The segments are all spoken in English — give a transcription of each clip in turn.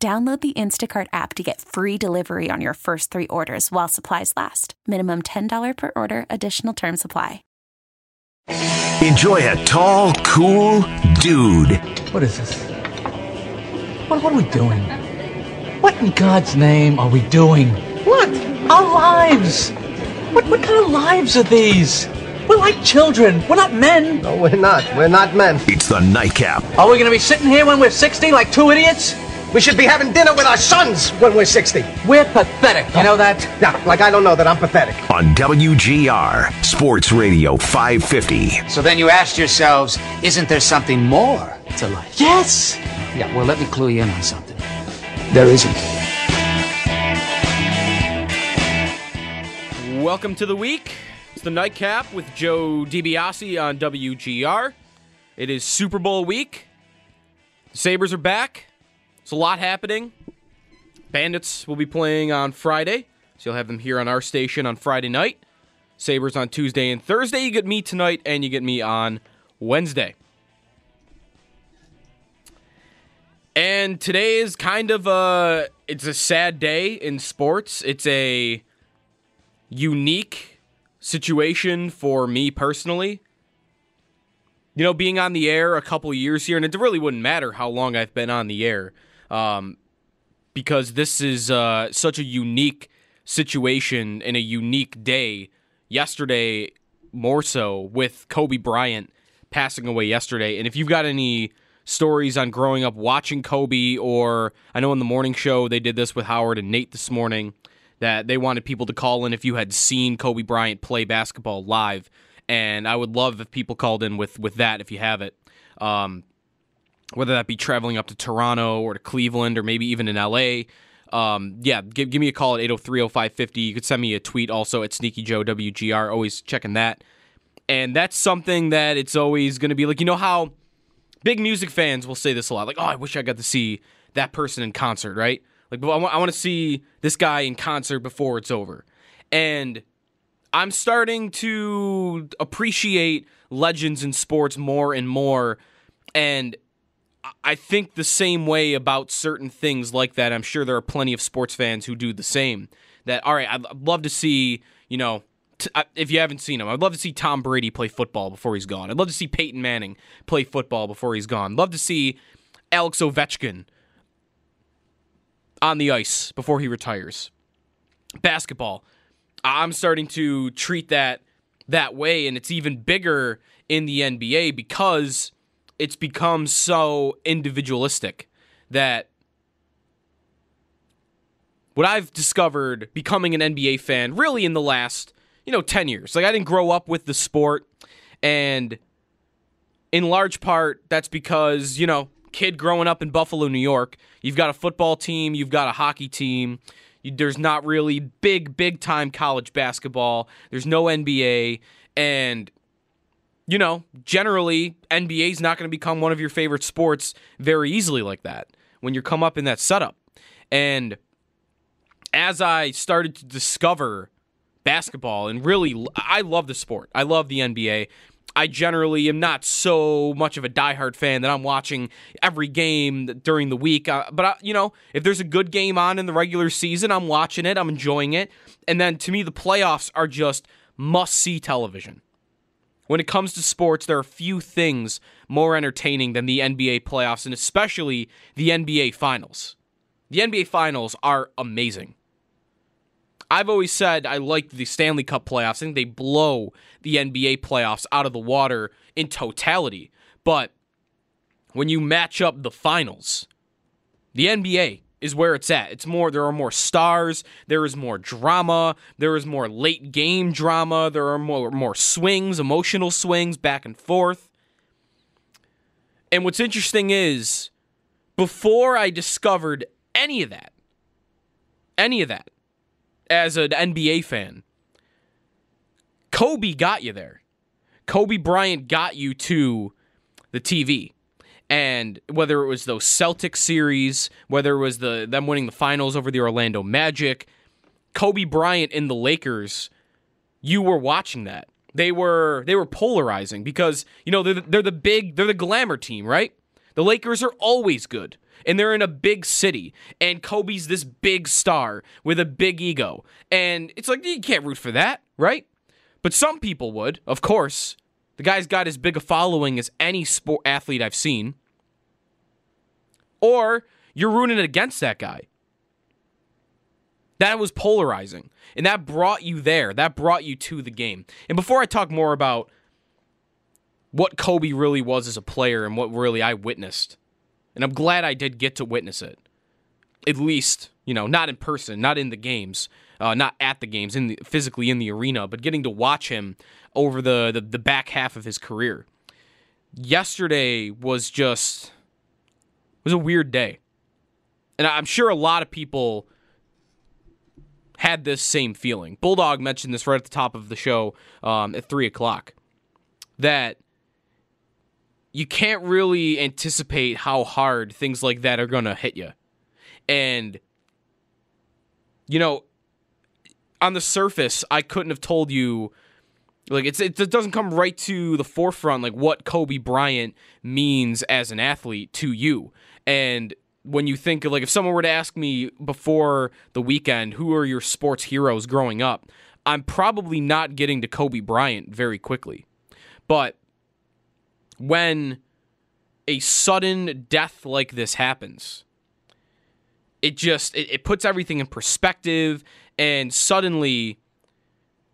Download the Instacart app to get free delivery on your first three orders while supplies last. Minimum $10 per order, additional term supply. Enjoy a tall, cool dude. What is this? What, what are we doing? What in God's name are we doing? What? Our lives! What, what kind of lives are these? We're like children. We're not men. No, we're not. We're not men. It's the nightcap. Are we going to be sitting here when we're 60 like two idiots? We should be having dinner with our sons when we're 60. We're pathetic. You know that? Yeah, like I don't know that I'm pathetic. On WGR Sports Radio 550. So then you asked yourselves, isn't there something more to life? Yes! Yeah, well, let me clue you in on something. There isn't. Welcome to the week. It's the nightcap with Joe DiBiase on WGR. It is Super Bowl week. The Sabres are back. It's a lot happening. Bandits will be playing on Friday, so you'll have them here on our station on Friday night. Sabres on Tuesday and Thursday. You get me tonight, and you get me on Wednesday. And today is kind of a it's a sad day in sports. It's a unique situation for me personally. You know, being on the air a couple years here, and it really wouldn't matter how long I've been on the air, um, because this is uh, such a unique situation and a unique day. Yesterday, more so, with Kobe Bryant passing away yesterday. And if you've got any stories on growing up watching Kobe, or I know in the morning show they did this with Howard and Nate this morning, that they wanted people to call in if you had seen Kobe Bryant play basketball live. And I would love if people called in with, with that if you have it. Um, whether that be traveling up to Toronto or to Cleveland or maybe even in LA. Um, yeah, give, give me a call at 803 0550. You could send me a tweet also at Sneaky Joe WGR. Always checking that. And that's something that it's always going to be like, you know how big music fans will say this a lot like, oh, I wish I got to see that person in concert, right? Like, I want to see this guy in concert before it's over. And I'm starting to appreciate legends in sports more and more. And I think the same way about certain things like that. I'm sure there are plenty of sports fans who do the same. That, all right, I'd love to see, you know, t- if you haven't seen him, I'd love to see Tom Brady play football before he's gone. I'd love to see Peyton Manning play football before he's gone. Love to see Alex Ovechkin on the ice before he retires. Basketball, I'm starting to treat that that way, and it's even bigger in the NBA because it's become so individualistic that what I've discovered becoming an NBA fan really in the last, you know, 10 years. Like I didn't grow up with the sport and in large part that's because, you know, kid growing up in Buffalo, New York, you've got a football team, you've got a hockey team. You, there's not really big, big time college basketball. There's no NBA. And, you know, generally, NBA is not going to become one of your favorite sports very easily like that when you come up in that setup. And as I started to discover basketball and really, I love the sport, I love the NBA. I generally am not so much of a diehard fan that I'm watching every game during the week. Uh, but, I, you know, if there's a good game on in the regular season, I'm watching it, I'm enjoying it. And then to me, the playoffs are just must see television. When it comes to sports, there are few things more entertaining than the NBA playoffs, and especially the NBA finals. The NBA finals are amazing. I've always said I like the Stanley Cup playoffs. I think they blow the NBA playoffs out of the water in totality. But when you match up the finals, the NBA is where it's at. It's more there are more stars, there is more drama, there is more late game drama, there are more more swings, emotional swings back and forth. And what's interesting is before I discovered any of that, any of that as an NBA fan. Kobe got you there. Kobe Bryant got you to the TV. And whether it was those Celtic series, whether it was the them winning the finals over the Orlando Magic, Kobe Bryant and the Lakers, you were watching that. They were they were polarizing because you know they're the, they're the big they're the glamour team, right? The Lakers are always good and they're in a big city and Kobe's this big star with a big ego. And it's like you can't root for that, right? But some people would, of course. The guy's got as big a following as any sport athlete I've seen. Or you're rooting against that guy. That was polarizing. And that brought you there. That brought you to the game. And before I talk more about what Kobe really was as a player and what really I witnessed, and I'm glad I did get to witness it, at least, you know, not in person, not in the games, uh, not at the games, in the, physically in the arena, but getting to watch him over the, the, the back half of his career. Yesterday was just was a weird day. And I'm sure a lot of people had this same feeling. Bulldog mentioned this right at the top of the show um, at 3 o'clock that you can't really anticipate how hard things like that are going to hit you. And, you know, on the surface, I couldn't have told you like it's it doesn't come right to the forefront like what Kobe Bryant means as an athlete to you. And when you think of like if someone were to ask me before the weekend, who are your sports heroes growing up? I'm probably not getting to Kobe Bryant very quickly. But when a sudden death like this happens, it just it, it puts everything in perspective and suddenly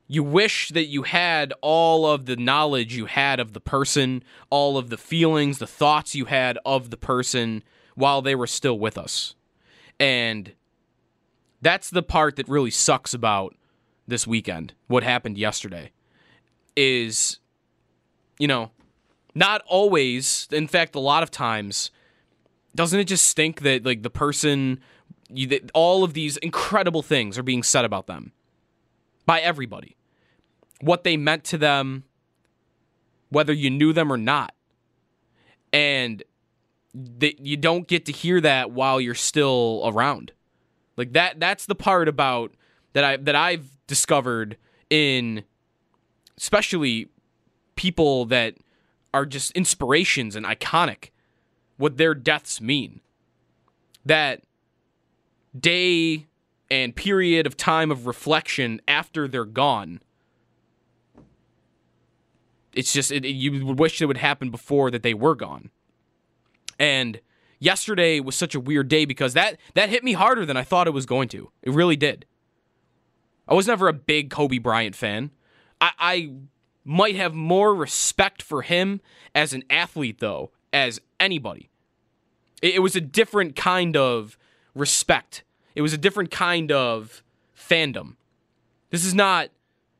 you wish that you had all of the knowledge you had of the person, all of the feelings, the thoughts you had of the person while they were still with us. And that's the part that really sucks about this weekend, what happened yesterday, is, you know, not always, in fact, a lot of times, doesn't it just stink that, like, the person, you, all of these incredible things are being said about them by everybody? What they meant to them, whether you knew them or not. And that you don't get to hear that while you're still around. Like that that's the part about that I that I've discovered in especially people that are just inspirations and iconic what their deaths mean. That day and period of time of reflection after they're gone. It's just it, you would wish it would happen before that they were gone. And yesterday was such a weird day because that that hit me harder than I thought it was going to. It really did. I was never a big Kobe Bryant fan. I, I might have more respect for him as an athlete though, as anybody. It, it was a different kind of respect. It was a different kind of fandom. This is not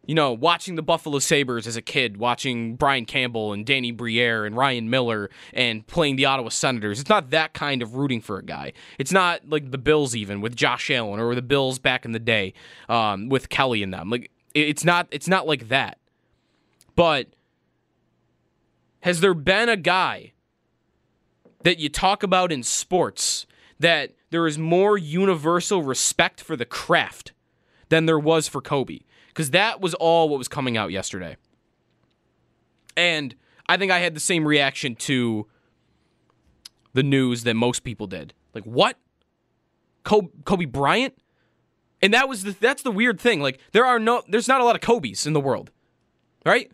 you know, watching the Buffalo Sabres as a kid, watching Brian Campbell and Danny Briere and Ryan Miller and playing the Ottawa Senators. It's not that kind of rooting for a guy. It's not like the Bills even with Josh Allen or the Bills back in the day um, with Kelly and them. Like it's not it's not like that. But has there been a guy that you talk about in sports that there is more universal respect for the craft than there was for Kobe? because that was all what was coming out yesterday. And I think I had the same reaction to the news that most people did. Like, what? Kobe, Bryant? And that was the that's the weird thing. Like, there are no there's not a lot of Kobe's in the world. Right?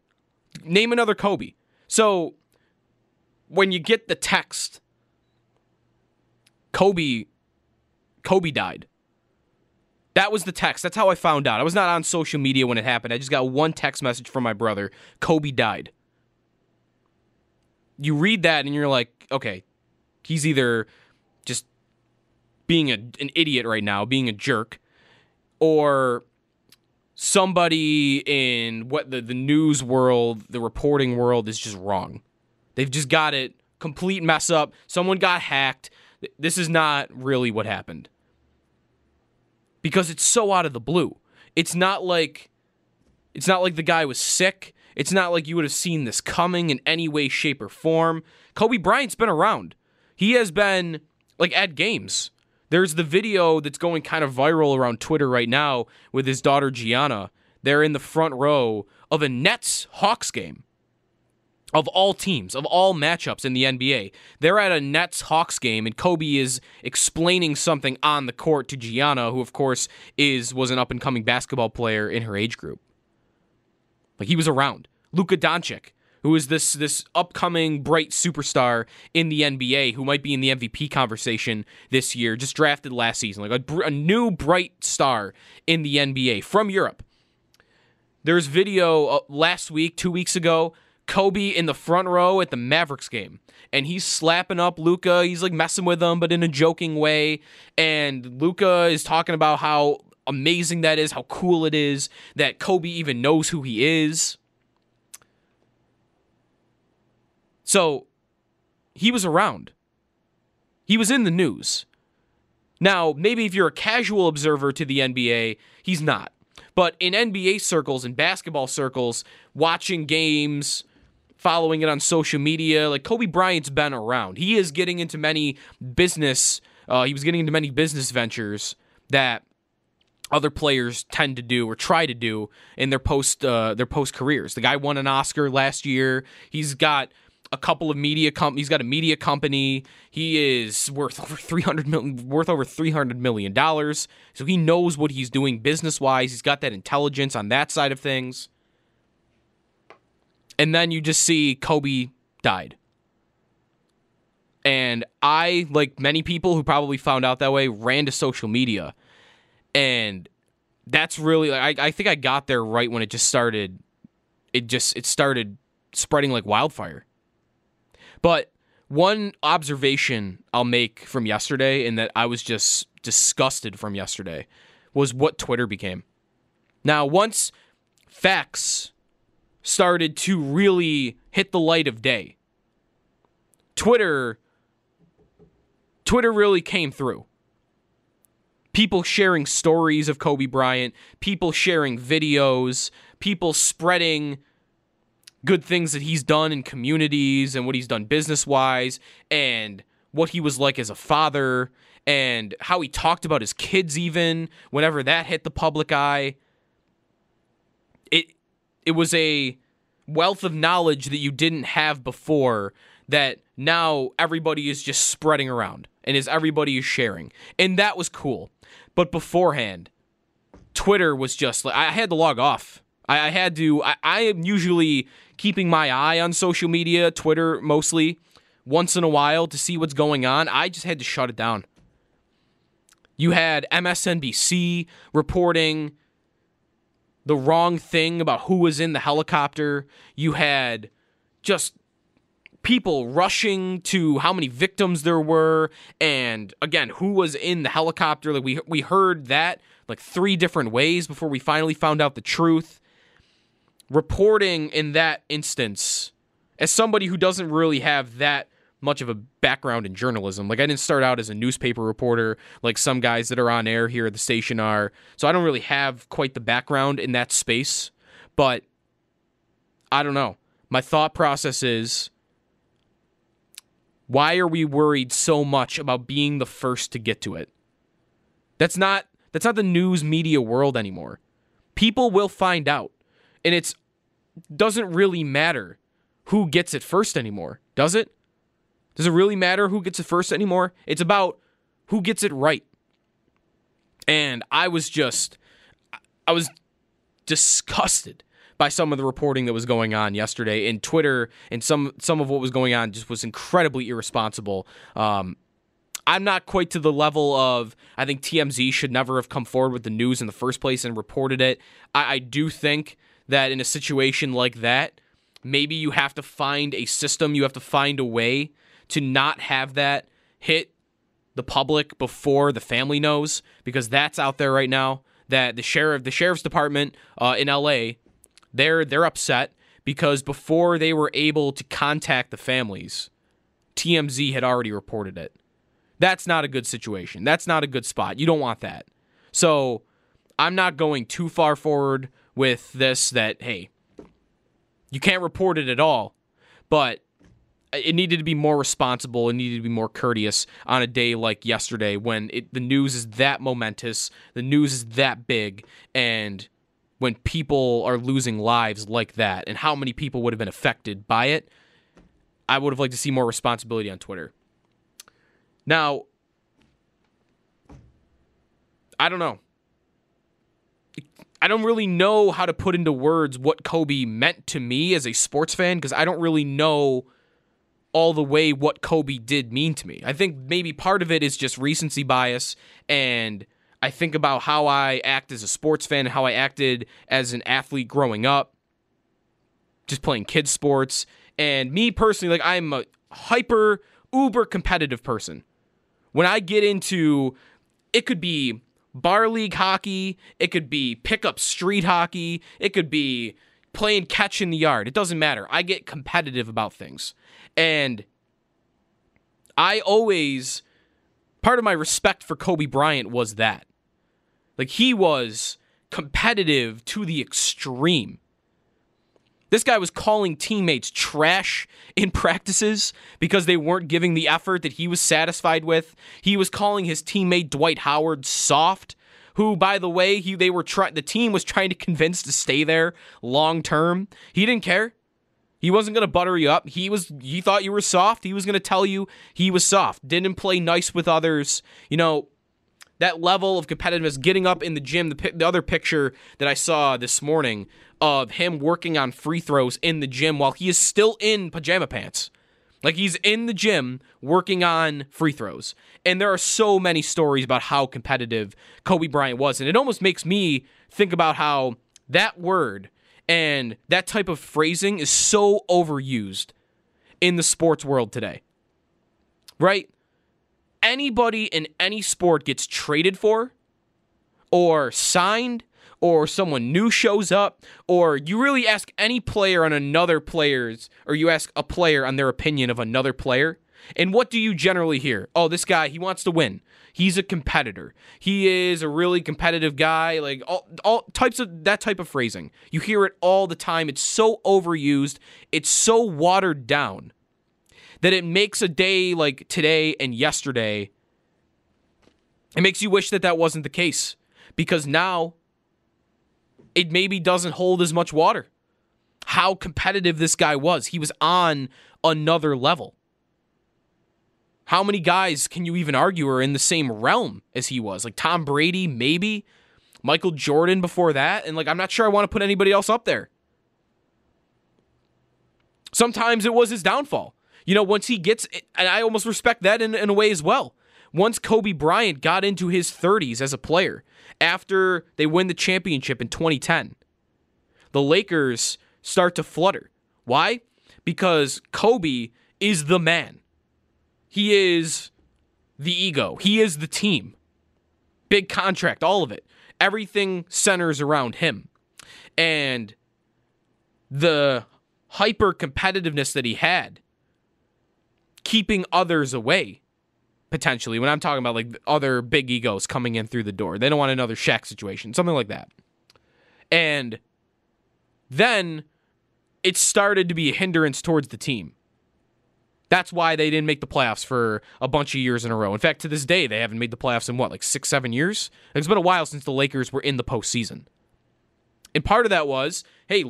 Name another Kobe. So when you get the text Kobe Kobe died. That was the text. That's how I found out. I was not on social media when it happened. I just got one text message from my brother. Kobe died. You read that and you're like, okay, he's either just being a, an idiot right now, being a jerk, or somebody in what the, the news world, the reporting world is just wrong. They've just got it complete mess up. Someone got hacked. This is not really what happened. because it's so out of the blue. It's not like it's not like the guy was sick. It's not like you would have seen this coming in any way, shape, or form. Kobe Bryant's been around. He has been like at games. There's the video that's going kind of viral around Twitter right now with his daughter Gianna. They're in the front row of a Nets Hawks game. Of all teams, of all matchups in the NBA, they're at a Nets Hawks game, and Kobe is explaining something on the court to Gianna, who of course is was an up and coming basketball player in her age group. Like he was around. Luka Doncic, who is this this upcoming bright superstar in the NBA, who might be in the MVP conversation this year, just drafted last season, like a, a new bright star in the NBA from Europe. There's video uh, last week, two weeks ago, Kobe in the front row at the Mavericks game, and he's slapping up Luka. He's like messing with him, but in a joking way. And Luka is talking about how amazing that is, how cool it is that Kobe even knows who he is. So he was around. He was in the news. Now, maybe if you're a casual observer to the NBA, he's not. But in NBA circles and basketball circles, watching games, following it on social media, like Kobe Bryant's been around. He is getting into many business. Uh, he was getting into many business ventures that other players tend to do or try to do in their post uh, their post careers. The guy won an Oscar last year. He's got a couple of media com- he's got a media company. He is worth over 300 million worth over 300 million dollars. So he knows what he's doing business-wise. He's got that intelligence on that side of things. And then you just see Kobe died. And I, like many people who probably found out that way, ran to social media. And that's really I, I think I got there right when it just started it just it started spreading like wildfire. But one observation I'll make from yesterday, and that I was just disgusted from yesterday, was what Twitter became. Now, once facts started to really hit the light of day, Twitter Twitter really came through. People sharing stories of Kobe Bryant, people sharing videos, people spreading good things that he's done in communities and what he's done business wise and what he was like as a father and how he talked about his kids even whenever that hit the public eye it was a wealth of knowledge that you didn't have before that now everybody is just spreading around and is everybody is sharing and that was cool but beforehand twitter was just like i had to log off I, I had to. I, I am usually keeping my eye on social media, Twitter mostly, once in a while to see what's going on. I just had to shut it down. You had MSNBC reporting the wrong thing about who was in the helicopter. You had just people rushing to how many victims there were. And again who was in the helicopter? Like we we heard that like three different ways before we finally found out the truth. Reporting in that instance, as somebody who doesn't really have that much of a background in journalism, like I didn't start out as a newspaper reporter like some guys that are on air here at the station are. So I don't really have quite the background in that space, but I don't know. My thought process is why are we worried so much about being the first to get to it? That's not that's not the news media world anymore. People will find out. And it's doesn't really matter who gets it first anymore, does it? Does it really matter who gets it first anymore? It's about who gets it right. And I was just I was disgusted by some of the reporting that was going on yesterday in Twitter and some some of what was going on just was incredibly irresponsible. Um, I'm not quite to the level of I think TMZ should never have come forward with the news in the first place and reported it. I, I do think that in a situation like that, maybe you have to find a system, you have to find a way to not have that hit the public before the family knows because that's out there right now that the sheriff the sheriff's department uh, in LA they're they're upset because before they were able to contact the families TMZ had already reported it. That's not a good situation. That's not a good spot. You don't want that. So I'm not going too far forward with this that, hey, you can't report it at all, but it needed to be more responsible. It needed to be more courteous on a day like yesterday when it, the news is that momentous, the news is that big, and when people are losing lives like that, and how many people would have been affected by it, I would have liked to see more responsibility on Twitter. Now, I don't know. I don't really know how to put into words what Kobe meant to me as a sports fan because I don't really know all the way what Kobe did mean to me. I think maybe part of it is just recency bias and I think about how I act as a sports fan and how I acted as an athlete growing up, just playing kids sports. And me personally, like I'm a hyper uber competitive person. When I get into it could be bar league hockey, it could be pickup street hockey, it could be playing catch in the yard. It doesn't matter. I get competitive about things. And I always, part of my respect for Kobe Bryant was that. Like, he was competitive to the extreme. This guy was calling teammates trash in practices because they weren't giving the effort that he was satisfied with. He was calling his teammate Dwight Howard soft, who by the way, he they were trying the team was trying to convince to stay there long term. He didn't care. He wasn't going to butter you up. He was he thought you were soft. He was going to tell you he was soft. Didn't play nice with others. You know, that level of competitiveness, getting up in the gym. The, the other picture that I saw this morning of him working on free throws in the gym while he is still in pajama pants. Like he's in the gym working on free throws. And there are so many stories about how competitive Kobe Bryant was. And it almost makes me think about how that word and that type of phrasing is so overused in the sports world today. Right? Anybody in any sport gets traded for or signed or someone new shows up, or you really ask any player on another player's, or you ask a player on their opinion of another player, and what do you generally hear? Oh, this guy, he wants to win. He's a competitor. He is a really competitive guy. Like all, all types of that type of phrasing. You hear it all the time. It's so overused. It's so watered down that it makes a day like today and yesterday. It makes you wish that that wasn't the case because now it maybe doesn't hold as much water. How competitive this guy was. He was on another level. How many guys can you even argue are in the same realm as he was? Like Tom Brady, maybe. Michael Jordan before that. And like, I'm not sure I want to put anybody else up there. Sometimes it was his downfall. You know, once he gets, and I almost respect that in, in a way as well. Once Kobe Bryant got into his 30s as a player, after they win the championship in 2010, the Lakers start to flutter. Why? Because Kobe is the man. He is the ego. He is the team. Big contract, all of it. Everything centers around him. And the hyper competitiveness that he had, keeping others away, potentially. When I'm talking about like other big egos coming in through the door, they don't want another Shaq situation, something like that. And then it started to be a hindrance towards the team. That's why they didn't make the playoffs for a bunch of years in a row. In fact, to this day, they haven't made the playoffs in what, like six, seven years? It's been a while since the Lakers were in the postseason. And part of that was, hey,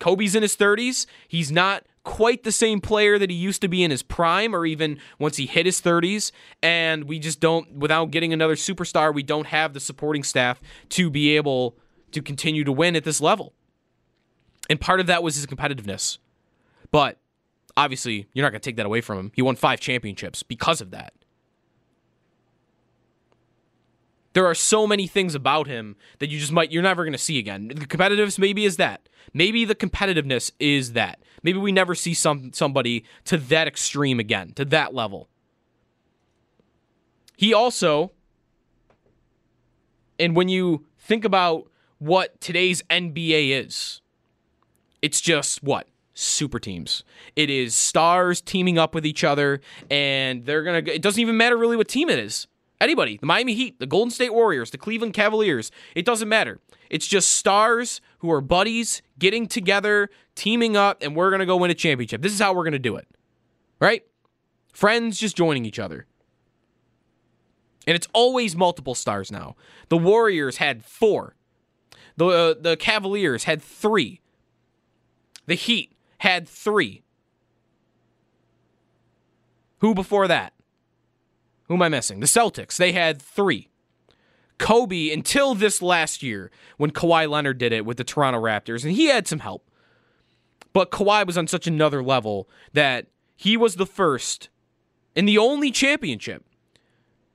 Kobe's in his 30s. He's not quite the same player that he used to be in his prime or even once he hit his 30s. And we just don't, without getting another superstar, we don't have the supporting staff to be able to continue to win at this level. And part of that was his competitiveness. But obviously, you're not going to take that away from him. He won five championships because of that. There are so many things about him that you just might you're never going to see again. The competitiveness maybe is that. Maybe the competitiveness is that. Maybe we never see some somebody to that extreme again, to that level. He also and when you think about what today's NBA is, it's just what? super teams. It is stars teaming up with each other, and they're gonna. It doesn't even matter really what team it is. Anybody, the Miami Heat, the Golden State Warriors, the Cleveland Cavaliers, it doesn't matter. It's just stars who are buddies getting together, teaming up, and we're going to go win a championship. This is how we're going to do it. Right? Friends just joining each other. And it's always multiple stars now. The Warriors had four. The uh, the Cavaliers had 3. The Heat had 3. Who before that? Who am I missing? The Celtics. They had 3. Kobe until this last year when Kawhi Leonard did it with the Toronto Raptors, and he had some help. But Kawhi was on such another level that he was the first and the only championship,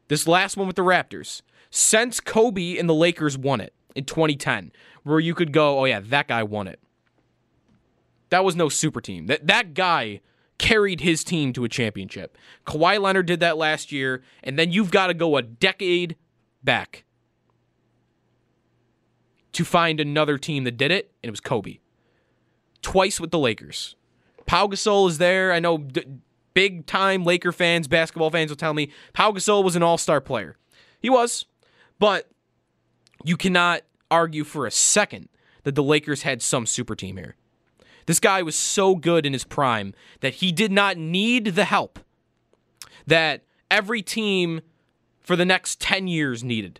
this last one with the Raptors, since Kobe and the Lakers won it in 2010, where you could go, oh yeah, that guy won it. That was no super team. That that guy carried his team to a championship. Kawhi Leonard did that last year, and then you've got to go a decade back to find another team that did it, and it was Kobe. Twice with the Lakers. Pau Gasol is there. I know d- big time Laker fans, basketball fans will tell me Pau Gasol was an all star player. He was, but you cannot argue for a second that the Lakers had some super team here. This guy was so good in his prime that he did not need the help that every team for the next 10 years needed.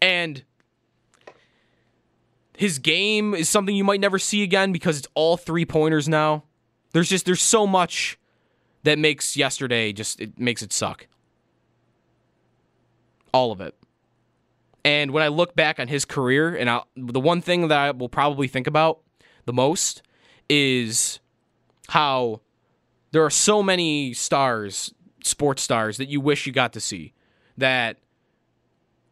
And his game is something you might never see again because it's all three pointers now. There's just there's so much that makes yesterday just it makes it suck. All of it. And when I look back on his career, and I, the one thing that I will probably think about the most is how there are so many stars, sports stars, that you wish you got to see that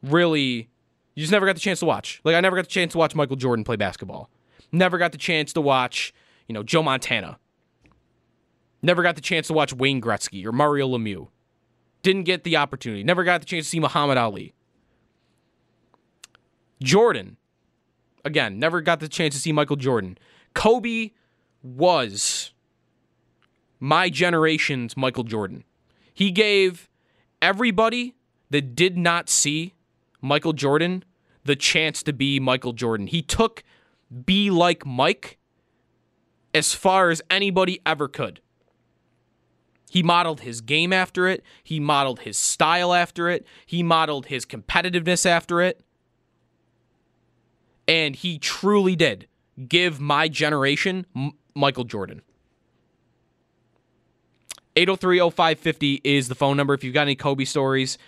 really you just never got the chance to watch. Like I never got the chance to watch Michael Jordan play basketball. Never got the chance to watch, you know, Joe Montana. Never got the chance to watch Wayne Gretzky or Mario Lemieux. Didn't get the opportunity. Never got the chance to see Muhammad Ali. Jordan, again, never got the chance to see Michael Jordan. Kobe was my generation's Michael Jordan. He gave everybody that did not see Michael Jordan the chance to be Michael Jordan. He took be like Mike as far as anybody ever could. He modeled his game after it. He modeled his style after it. He modeled his competitiveness after it. And he truly did give my generation M- Michael Jordan. 803-0550 is the phone number if you've got any Kobe stories.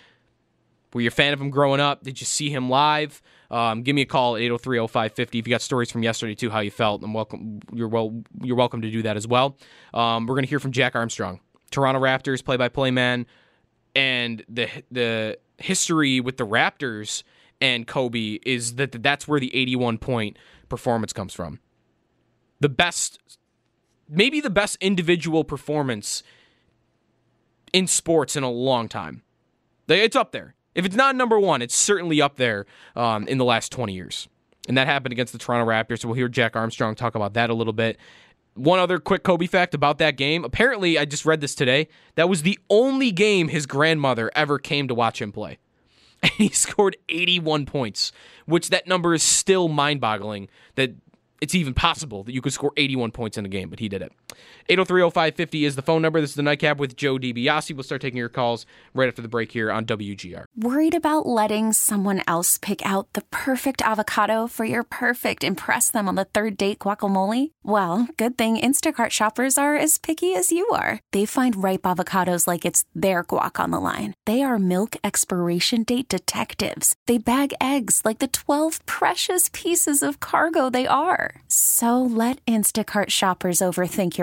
Were you a fan of him growing up? Did you see him live? Um, give me a call at 803-0550 if you got stories from yesterday too, how you felt. And welcome, you're well, you're welcome to do that as well. Um, we're gonna hear from Jack Armstrong, Toronto Raptors play-by-play man, and the the history with the Raptors and Kobe is that that's where the 81 point performance comes from. The best, maybe the best individual performance in sports in a long time. It's up there. If it's not number one, it's certainly up there um, in the last 20 years. And that happened against the Toronto Raptors. So we'll hear Jack Armstrong talk about that a little bit. One other quick Kobe fact about that game. Apparently, I just read this today. That was the only game his grandmother ever came to watch him play. And he scored 81 points, which that number is still mind boggling that it's even possible that you could score 81 points in a game, but he did it. 803-0550 is the phone number. This is the Nightcap with Joe DiBiase. We'll start taking your calls right after the break here on WGR. Worried about letting someone else pick out the perfect avocado for your perfect impress them on the third date guacamole? Well, good thing Instacart shoppers are as picky as you are. They find ripe avocados like it's their guac on the line. They are milk expiration date detectives. They bag eggs like the 12 precious pieces of cargo they are. So let Instacart shoppers overthink your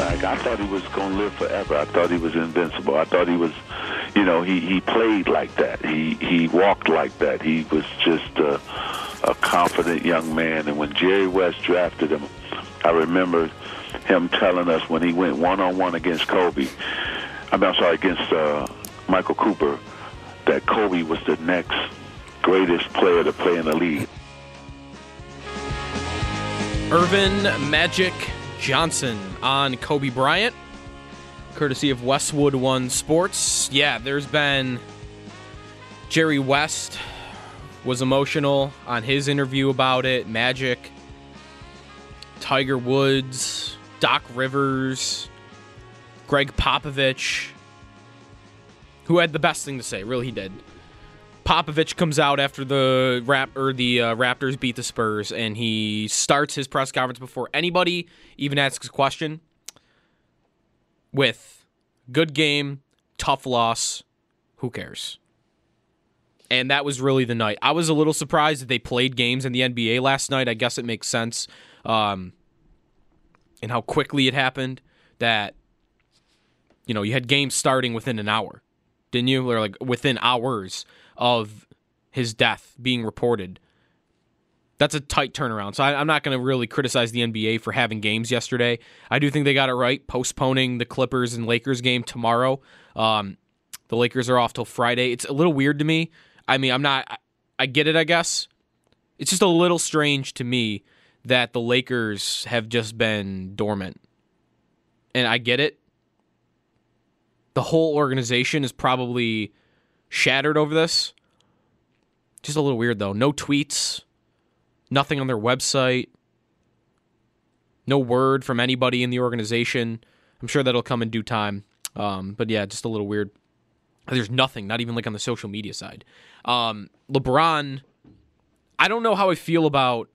Like I thought he was going to live forever. I thought he was invincible. I thought he was, you know, he he played like that. He he walked like that. He was just a, a confident young man. And when Jerry West drafted him, I remember him telling us when he went one on one against Kobe. I mean, I'm sorry, against uh, Michael Cooper, that Kobe was the next greatest player to play in the league. Earvin Magic Johnson on Kobe Bryant, courtesy of Westwood One Sports. Yeah, there's been Jerry West was emotional on his interview about it. Magic, Tiger Woods, Doc Rivers, Gregg Popovich, who had the best thing to say. Really, he did. Popovich comes out after the rap or the uh, Raptors beat the Spurs, and he starts his press conference before anybody even asks a question with "Good game, tough loss, who cares?" And that was really the night. I was a little surprised that they played games in the NBA last night. I guess it makes sense, um, and how quickly it happened. That you know you had games starting within an hour, didn't you? Or like within hours of his death being reported. That's a tight turnaround. So I, am not going to really criticize the NBA for having games yesterday. I do think they got it right, postponing the Clippers and Lakers game tomorrow. Um, the Lakers are off till Friday. It's a little weird to me. I mean, I'm not. I, I get it. I guess it's just a little strange to me that the Lakers have just been dormant, and I get it. The whole organization is probably shattered over this. Just a little weird though. No tweets, nothing on their website, no word from anybody in the organization. I'm sure that'll come in due time. Um, but yeah, just a little weird. There's nothing, not even like on the social media side. Um, LeBron, I don't know how I feel about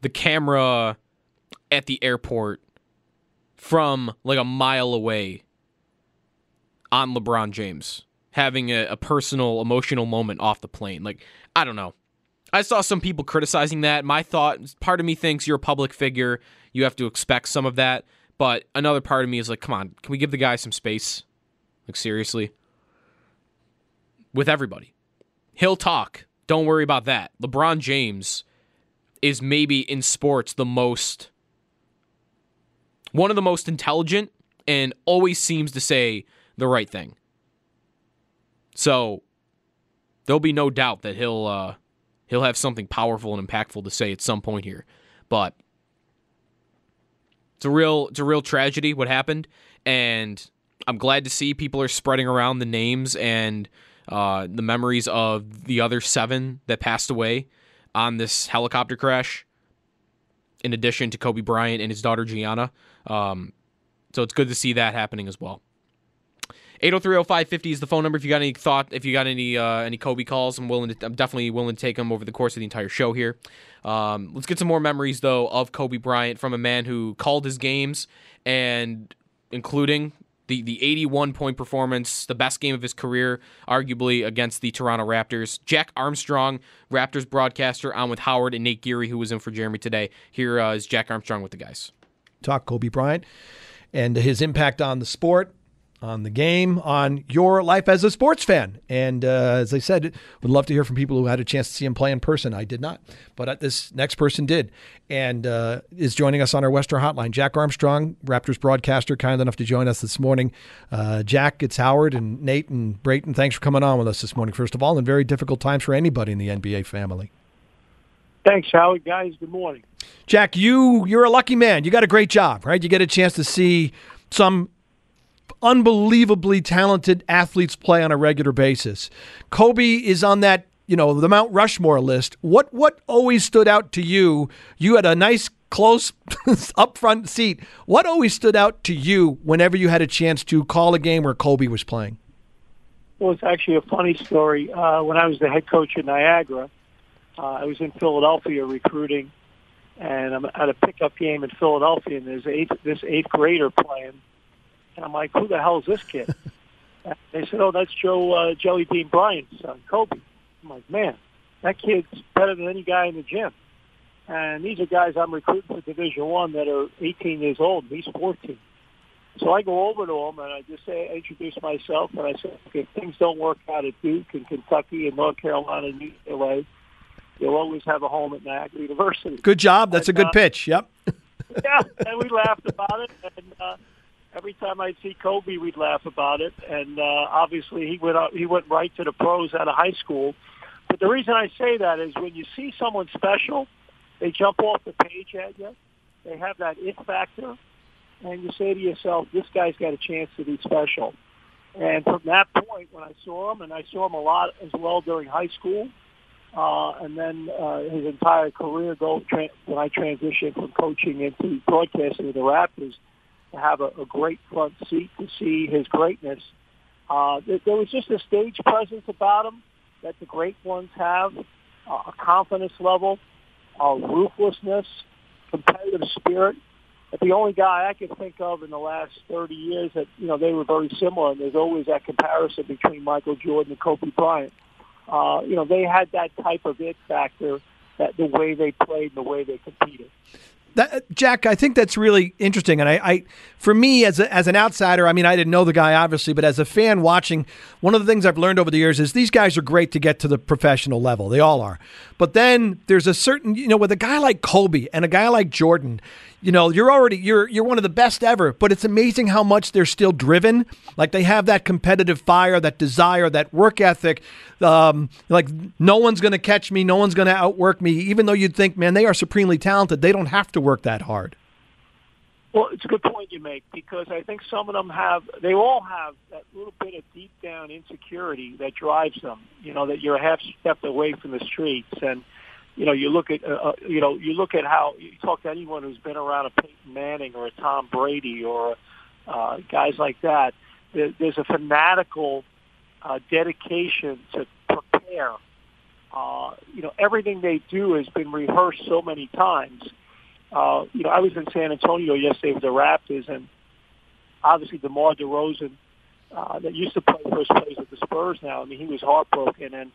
the camera at the airport from like a mile away on LeBron James having a, a personal, emotional moment off the plane. Like, I don't know. I saw some people criticizing that. My thought, part of me thinks you're a public figure. You have to expect some of that. But another part of me is like, come on, can we give the guy some space? Like, seriously? With everybody. He'll talk. Don't worry about that. LeBron James is maybe in sports the most, one of the most intelligent and always seems to say the right thing. So there'll be no doubt that he'll uh, he'll have something powerful and impactful to say at some point here. But it's a real it's a real tragedy what happened, and I'm glad to see people are spreading around the names and uh, the memories of the other seven that passed away on this helicopter crash. In addition to Kobe Bryant and his daughter Gianna, um, so it's good to see that happening as well. 8030550 is the phone number if you got any thought if you got any uh, any Kobe calls. I'm willing to I'm definitely willing to take them over the course of the entire show here. Um, let's get some more memories though of Kobe Bryant from a man who called his games and including the the 81 point performance the best game of his career arguably against the Toronto Raptors. Jack Armstrong Raptors broadcaster on with Howard and Nate Geary who was in for Jeremy today. Here uh, is Jack Armstrong with the guys. Talk Kobe Bryant and his impact on the sport on the game, on your life as a sports fan. And uh, as I said, would love to hear from people who had a chance to see him play in person. I did not, but uh, this next person did, and uh, is joining us on our Western Hotline. Jack Armstrong, Raptors broadcaster, kind enough to join us this morning. Uh, Jack, it's Howard and Nate and Brayton. Thanks for coming on with us this morning. First of all, in very difficult times for anybody in the NBA family. Thanks, Howard. Guys, good morning. Jack, you you're a lucky man. You got a great job, right? You get a chance to see some unbelievably talented athletes play on a regular basis. Kobe is on that, you know, the Mount Rushmore list. What what always stood out to you? You had a nice close upfront seat. What always stood out to you whenever you had a chance to call a game where Kobe was playing? Well, it's actually a funny story. Uh, when I was the head coach at Niagara, uh, I was in Philadelphia recruiting, and I'm at a pickup game in Philadelphia, and there's eighth, this eighth grader playing, and I'm like, "Who the hell is this kid?" And they said, "Oh, that's Joe uh, Jelly Bean Bryant's son, Kobe." I'm like, "Man, that kid's better than any guy in the gym." And these are guys I'm recruiting for Division One that are 18 years old. And he's 14. So I go over to him and I just say, I introduce myself and I say, okay, if things don't work out at Duke and Kentucky and North Carolina and UCLA, you'll always have a home at Niagara University. Good job. That's And, a good uh, pitch. Yep. yeah, and we laughed about it. And uh, every time I'd see Kobe, we'd laugh about it. And uh, obviously, he went out, he went right to the pros out of high school. But the reason I say that is when you see someone special, they jump off the page at you. They have that it factor, and you say to yourself, "This guy's got a chance to be special." And from that point, when I saw him, and I saw him a lot as well during high school, uh, and then uh, his entire career go tra- when I transitioned from coaching into broadcasting with the Raptors to have a, a great front seat to see his greatness. Uh, there, was just a stage presence about him that the great ones have, uh, a confidence level, uh, ruthlessness, competitive spirit. But the only guy I can think of in the last 30 years that, you know, they were very similar, and there's always that comparison between Michael Jordan and Kobe Bryant. Uh, you know, they had that type of it factor, that the way they played and the way they competed. That, Jack, I think that's really interesting, and I, I, for me as a, as an outsider, I mean, I didn't know the guy obviously, but as a fan watching, one of the things I've learned over the years is these guys are great to get to the professional level. They all are, but then there's a certain, you know, with a guy like Kobe and a guy like Jordan, you know, you're already you're you're one of the best ever, but it's amazing how much they're still driven. Like they have that competitive fire, that desire, that work ethic. Um, like no one's going to catch me, no one's going to outwork me. Even though you'd think, man, they are supremely talented, they don't have to work that hard. Well, it's a good point you make because I think some of them have, they all have that little bit of deep down insecurity that drives them. You know, that you're a half step away from the streets and you know, you look at, uh, uh, you know, you look at how you talk to anyone who's been around a Peyton Manning or a Tom Brady or uh, guys like that. There, there's a fanatical uh, dedication to prepare. Uh, you know, everything they do has been rehearsed so many times. Uh, you know, I was in San Antonio yesterday with the Raptors, and obviously DeMar DeRozan, uh, that used to play first place with the Spurs now. I mean, he was heartbroken, and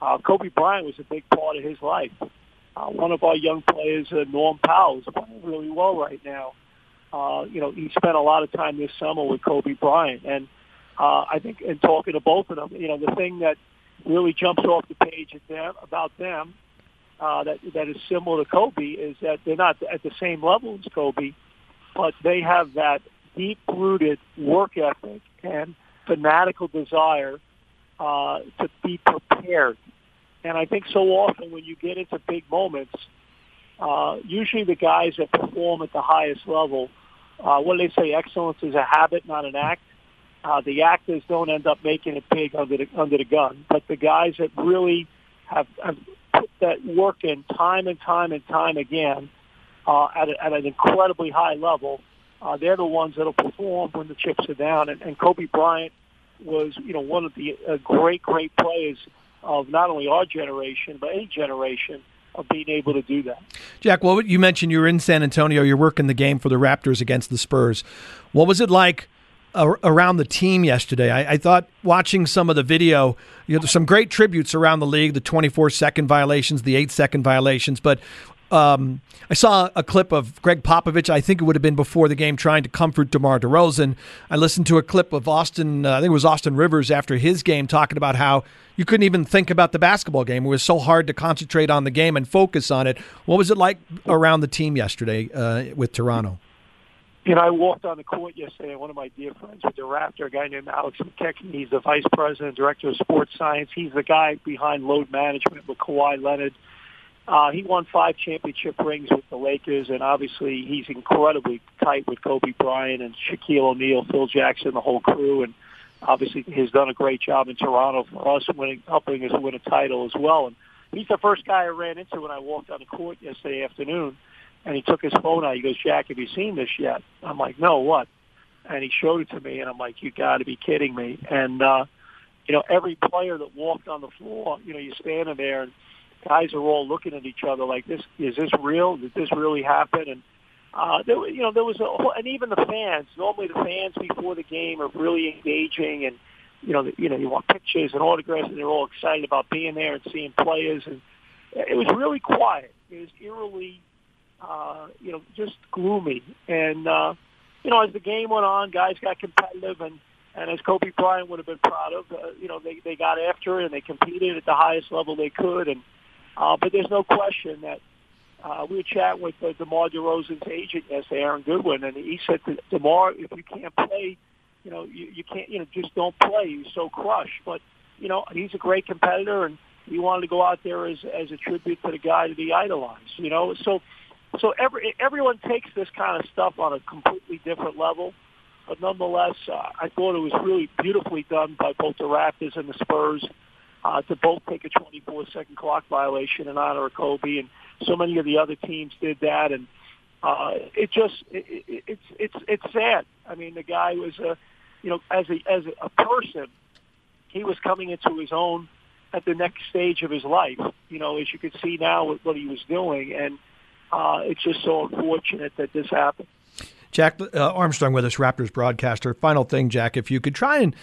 uh, Kobe Bryant was a big part of his life. Uh, one of our young players, uh, Norm Powell, is playing really well right now. Uh, you know, he spent a lot of time this summer with Kobe Bryant, and uh, I think in talking to both of them, you know, the thing that really jumps off the page at them about them uh, that that is similar to Kobe is that they're not at the same level as Kobe, but they have that deep-rooted work ethic and fanatical desire uh, to be prepared. And I think so often when you get into big moments, uh, usually the guys that perform at the highest level, uh, what do they say? Excellence is a habit, not an act. Uh, the actors don't end up making it big under the under the gun, but the guys that really have, have put that work in time and time and time again uh, at, a, at an incredibly high level, uh, they're the ones that'll perform when the chips are down. And, and Kobe Bryant was, you know, one of the uh, great, great players of not only our generation but any generation of being able to do that. Jack, well, you mentioned you were in San Antonio. You're working the game for the Raptors against the Spurs. What was it like around the team yesterday? I, I, thought watching some of the video, you know, there's some great tributes around the league, the 24 second violations, the eight second violations, but um, I saw a clip of Gregg Popovich. I think it would have been before the game, trying to comfort DeMar DeRozan. I listened to a clip of Austin. Uh, I think it was Austin Rivers after his game, talking about how you couldn't even think about the basketball game. It was so hard to concentrate on the game and focus on it. What was it like around the team yesterday uh, with Toronto? You know, I walked on the court yesterday. One of my dear friends with the Raptor, a guy named Alex McKechnie. He's the vice president, director of sports science. He's the guy behind load management with Kawhi Leonard. Uh, he won five championship rings with the Lakers, and obviously he's incredibly tight with Kobe Bryant and Shaquille O'Neal, Phil Jackson, the whole crew, and obviously he's done a great job in Toronto for us, winning, helping us win a title as well. And he's the first guy I ran into when I walked on the court yesterday afternoon, and he took his phone out. He goes, "Jack, have you seen this yet?" I'm like, "No, what?" And he showed it to me, and I'm like, "You got to be kidding me!" And uh, you know, every player that walked on the floor, you know, you're standing there and guys are all looking at each other like this, is this real? Did this really happen? And, uh, there, you know, there was a and even the fans, normally the fans before the game are really engaging and, you know, you know, you want pictures and autographs and they're all excited about being there and seeing players. And it was really quiet. It was eerily, uh, you know, just gloomy. And, uh, you know, as the game went on, guys got competitive and, and as Kobe Bryant would have been proud of, uh, you know, they, they got after it and they competed at the highest level they could. And, uh, but there's no question that, uh, we were chatting with uh, DeMar DeRozan's agent yesterday, Aaron Goodwin, and he said to DeMar, if you can't play, you know, you, you can't, you know, just don't play. He's so crushed. But, you know, he's a great competitor and he wanted to go out there as, as a tribute to the guy that he idolized, you know. So, so every, everyone takes this kind of stuff on a completely different level. But nonetheless, uh, I thought it was really beautifully done by both the Raptors and the Spurs uh, to both take a 24-second clock violation in honor of Kobe, and so many of the other teams did that, and uh, it just it, it, it's it's it's sad. I mean, the guy was a, you know, as a as a person, he was coming into his own at the next stage of his life. You know, as you can see now with what he was doing, and uh, it's just so unfortunate that this happened. Jack uh, Armstrong with us, Raptors broadcaster. Final thing, Jack, if you could try and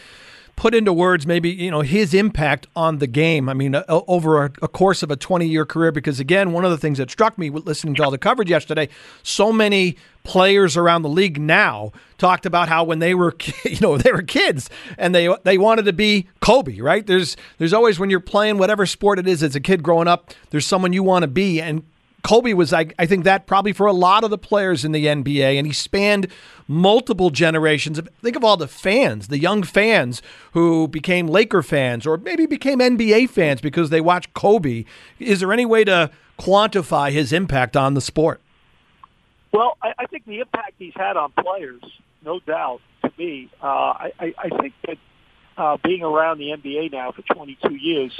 put into words maybe you know his impact on the game. I mean uh, over a, a, course of a 20 year career because again one of the things that struck me listening to all the coverage yesterday so many players around the league now talked about how when they were you know they were kids and they they wanted to be Kobe right? There's there's always when you're playing whatever sport it is as a kid growing up there's someone you want to be. And Kobe was, I, I think, that probably for a lot of the players in the NBA, and he spanned multiple generations. Think of all the fans, the young fans who became Laker fans or maybe became NBA fans because they watched Kobe. Is there any way to quantify his impact on the sport? Well, I, I think the impact he's had on players, no doubt, to me. Uh, I, I think that uh, being around the NBA now for 22 years,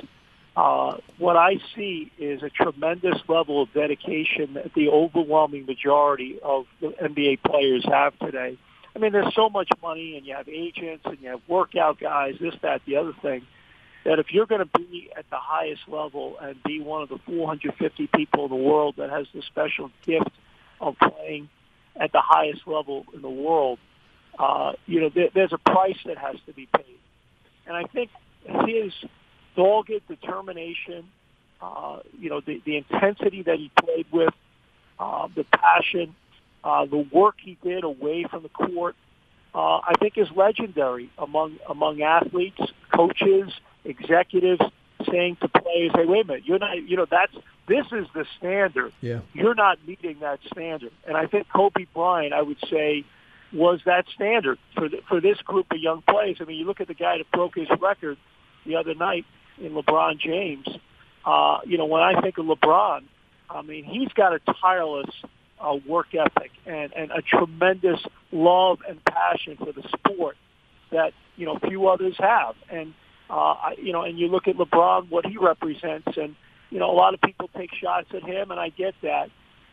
uh, what I see is a tremendous level of dedication that the overwhelming majority of the NBA players have today. I mean, there's so much money, and you have agents, and you have workout guys, this, that, the other thing, that if you're going to be at the highest level and be one of the 450 people in the world that has the special gift of playing at the highest level in the world, uh, you know, there, there's a price that has to be paid. And I think his dogged determination, uh, you know, the, the intensity that he played with, uh, the passion, uh, the work he did away from the court, uh, I think is legendary among among athletes, coaches, executives, saying to players, "Hey, wait a minute, you're not, you know, that's this is the standard. Yeah. You're not meeting that standard." And I think Kobe Bryant, I would say, was that standard for the, for this group of young players. I mean, you look at the guy that broke his record the other night in LeBron James. Uh, you know, when I think of LeBron, I mean, he's got a tireless uh, work ethic and, and a tremendous love and passion for the sport that, you know, few others have. And, uh, you know, and you look at LeBron, what he represents, and, you know, a lot of people take shots at him, and I get that.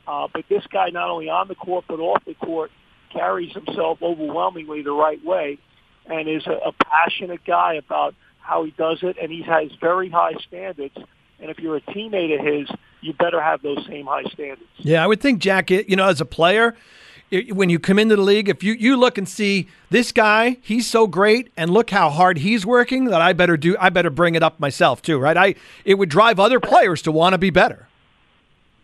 Uh, but this guy, not only on the court but off the court, carries himself overwhelmingly the right way and is a, a passionate guy about how he does it, and he has very high standards. And if you're a teammate of his, you better have those same high standards. Yeah, I would think, Jack. You know, as a player, when you come into the league, if you, you look and see this guy, he's so great, and look how hard he's working, that I better do. I better bring it up myself too, right? I it would drive other players to want to be better.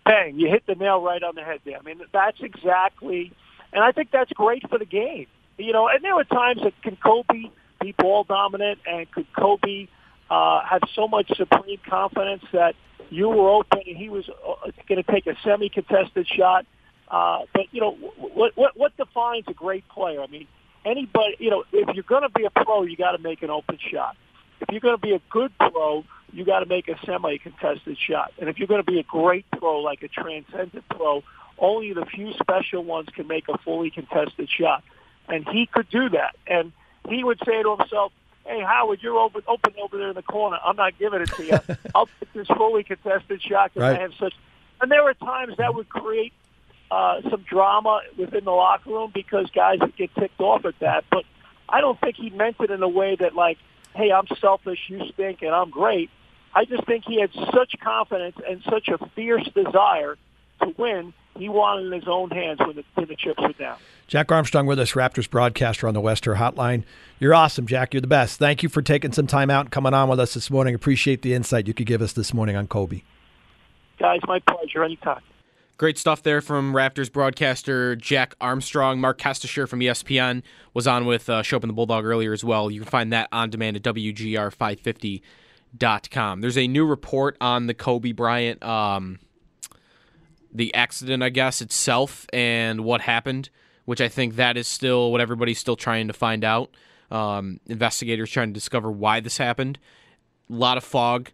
Bang! You hit the nail right on the head there. I mean, that's exactly, and I think that's great for the game. You know, and there were times that can Kobe be ball dominant, and could Kobe uh, have so much supreme confidence that you were open and he was uh, going to take a semi-contested shot? Uh, but you know, what, what what defines a great player? I mean, anybody. You know, if you're going to be a pro, you got to make an open shot. If you're going to be a good pro, you got to make a semi-contested shot. And if you're going to be a great pro, like a transcendent pro, only the few special ones can make a fully contested shot. And he could do that. And he would say to himself, hey, Howard, you're open, open over there in the corner. I'm not giving it to you. I'll take this fully contested shot because right. I have such. And there were times that would create uh, some drama within the locker room because guys would get ticked off at that. But I don't think he meant it in a way that, like, hey, I'm selfish, you stink, and I'm great. I just think he had such confidence and such a fierce desire to win. He wanted in his own hands when the, when the chips were down. Jack Armstrong with us, Raptors broadcaster on the Wester Hotline. You're awesome, Jack. You're the best. Thank you for taking some time out and coming on with us this morning. Appreciate the insight you could give us this morning on Kobe. Guys, my pleasure. Anytime. Great stuff there from Raptors broadcaster Jack Armstrong. Mark Kestecher from ESPN was on with uh, Schopp in the Bulldog earlier as well. You can find that on demand at WGR550.com. There's a new report on the Kobe Bryant, um, the accident, I guess, itself and what happened, which I think that is still what everybody's still trying to find out. Um, investigators trying to discover why this happened. A lot of fog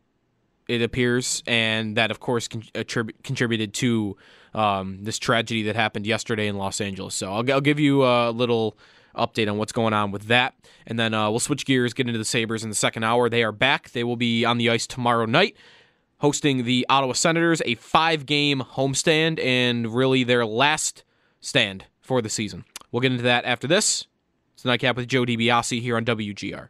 it appears, and that of course con- attrib- contributed to um, this tragedy that happened yesterday in Los Angeles. So I'll, I'll, give you a little update on what's going on with that, and then uh, we'll switch gears, get into the Sabres in the second hour. They are back. They will be on the ice tomorrow night. Hosting the Ottawa Senators, a five game homestand, and really their last stand for the season. We'll get into that after this. It's the Nightcap with Joe DiBiase here on WGR.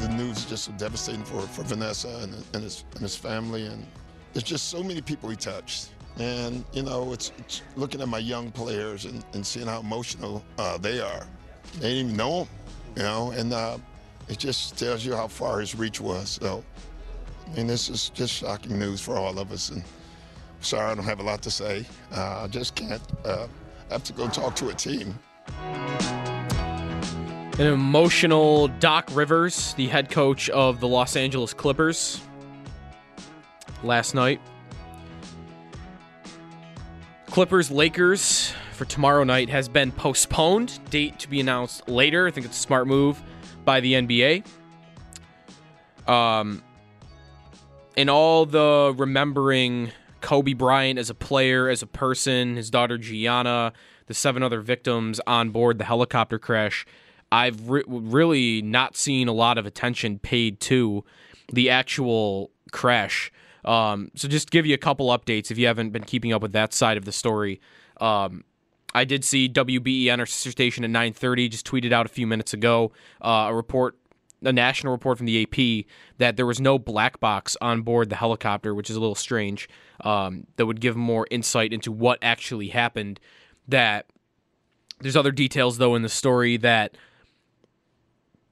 The news is just so devastating for, for Vanessa and, and, his, and his family. And there's just so many people he touched. And, you know, it's, it's looking at my young players and, and seeing how emotional uh, they are. They didn't even know him, you know, and uh, it just tells you how far his reach was. So, I mean, this is just shocking news for all of us. And sorry, I don't have a lot to say. Uh, I just can't. Uh, I have to go talk to a team. An emotional Doc Rivers, the head coach of the Los Angeles Clippers, last night. Clippers Lakers for tomorrow night has been postponed. Date to be announced later. I think it's a smart move by the NBA. Um, and all the remembering Kobe Bryant as a player, as a person, his daughter Gianna, the seven other victims on board the helicopter crash I've re- really not seen a lot of attention paid to the actual crash. Um, so just give you a couple updates if you haven't been keeping up with that side of the story. Um, I did see WBEN, our sister station at 9:30, just tweeted out a few minutes ago uh, a report, a national report from the AP that there was no black box on board the helicopter, which is a little strange. Um, that would give more insight into what actually happened. That there's other details though in the story that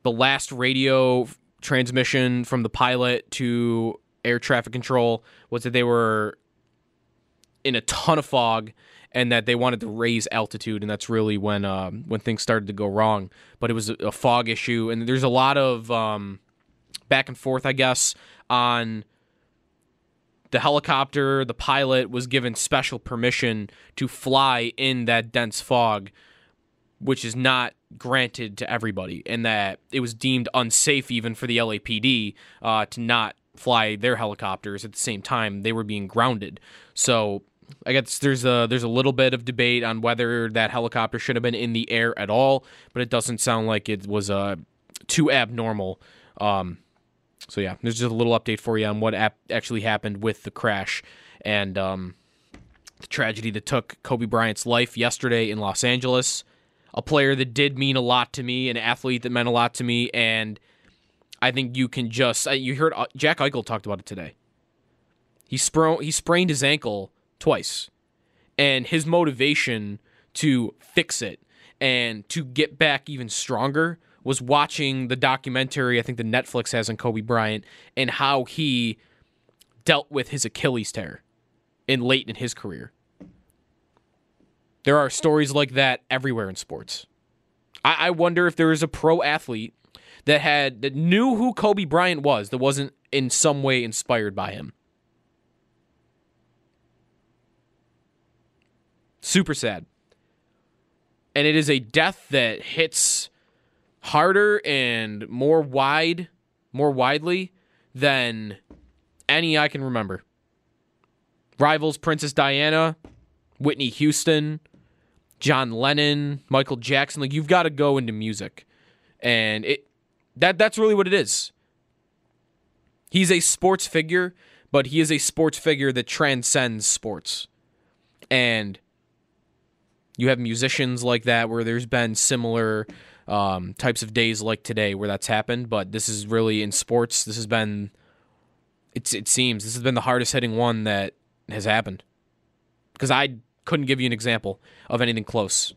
the last radio transmission from the pilot to air traffic control was that they were in a ton of fog and that they wanted to raise altitude and that's really when um, when things started to go wrong but it was a, fog issue and there's a lot of um, back and forth i guess on the helicopter the pilot was given special permission to fly in that dense fog which is not granted to everybody, and that it was deemed unsafe even for the LAPD uh, to not fly their helicopters at the same time they were being grounded. So I guess there's a there's a little bit of debate on whether that helicopter should have been in the air at all, but it doesn't sound like it was uh, too abnormal. Um, so yeah, there's just a little update for you on what ap- actually happened with the crash and um, the tragedy that took Kobe Bryant's life yesterday in Los Angeles a player that did mean a lot to me, an athlete that meant a lot to me, and I think you can just you heard uh, Jack Eichel talked about it today. He spro- he sprained his ankle twice, and his motivation to fix it and to get back even stronger was watching the documentary I think the Netflix has on Kobe Bryant and how he dealt with his Achilles tear in late in his career. There are stories like that everywhere in sports. I, I wonder if there is a pro athlete that had that knew who Kobe Bryant was that wasn't in some way inspired by him. Super sad. And it is a death that hits harder and more wide, more widely than any I can remember. Rivals Princess Diana, Whitney Houston, John Lennon, Michael Jackson. Like you've got to go into music, and it that that's really what it is. He's a sports figure, but he is a sports figure that transcends sports, and You have musicians like that where there's been similar um, types of days like today where that's happened, but this is really in sports. This has been, it's it seems this has been the hardest hitting one that has happened because I couldn't give you an example of anything close.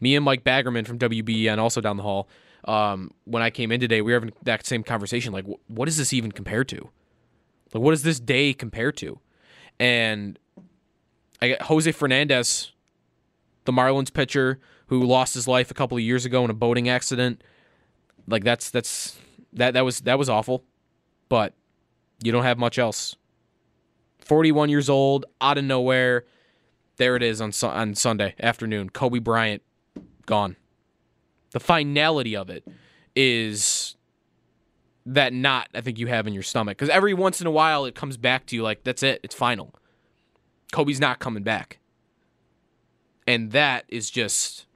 Me and Mike Baggerman from WBEN, also down the hall, um, when I came in today, we were having that same conversation. Like, wh- what is this even compared to? Like, what is this day compared to? And I got Jose Fernandez, the Marlins pitcher who lost his life a couple of years ago in a boating accident. Like, that's that's that that was that was awful, but you don't have much else. Forty-one years old, out of nowhere. There it is on on Sunday afternoon. Kobe Bryant gone. The finality of it is that knot I think you have in your stomach because every once in a while it comes back to you like that's it, it's final. Kobe's not coming back, and that is just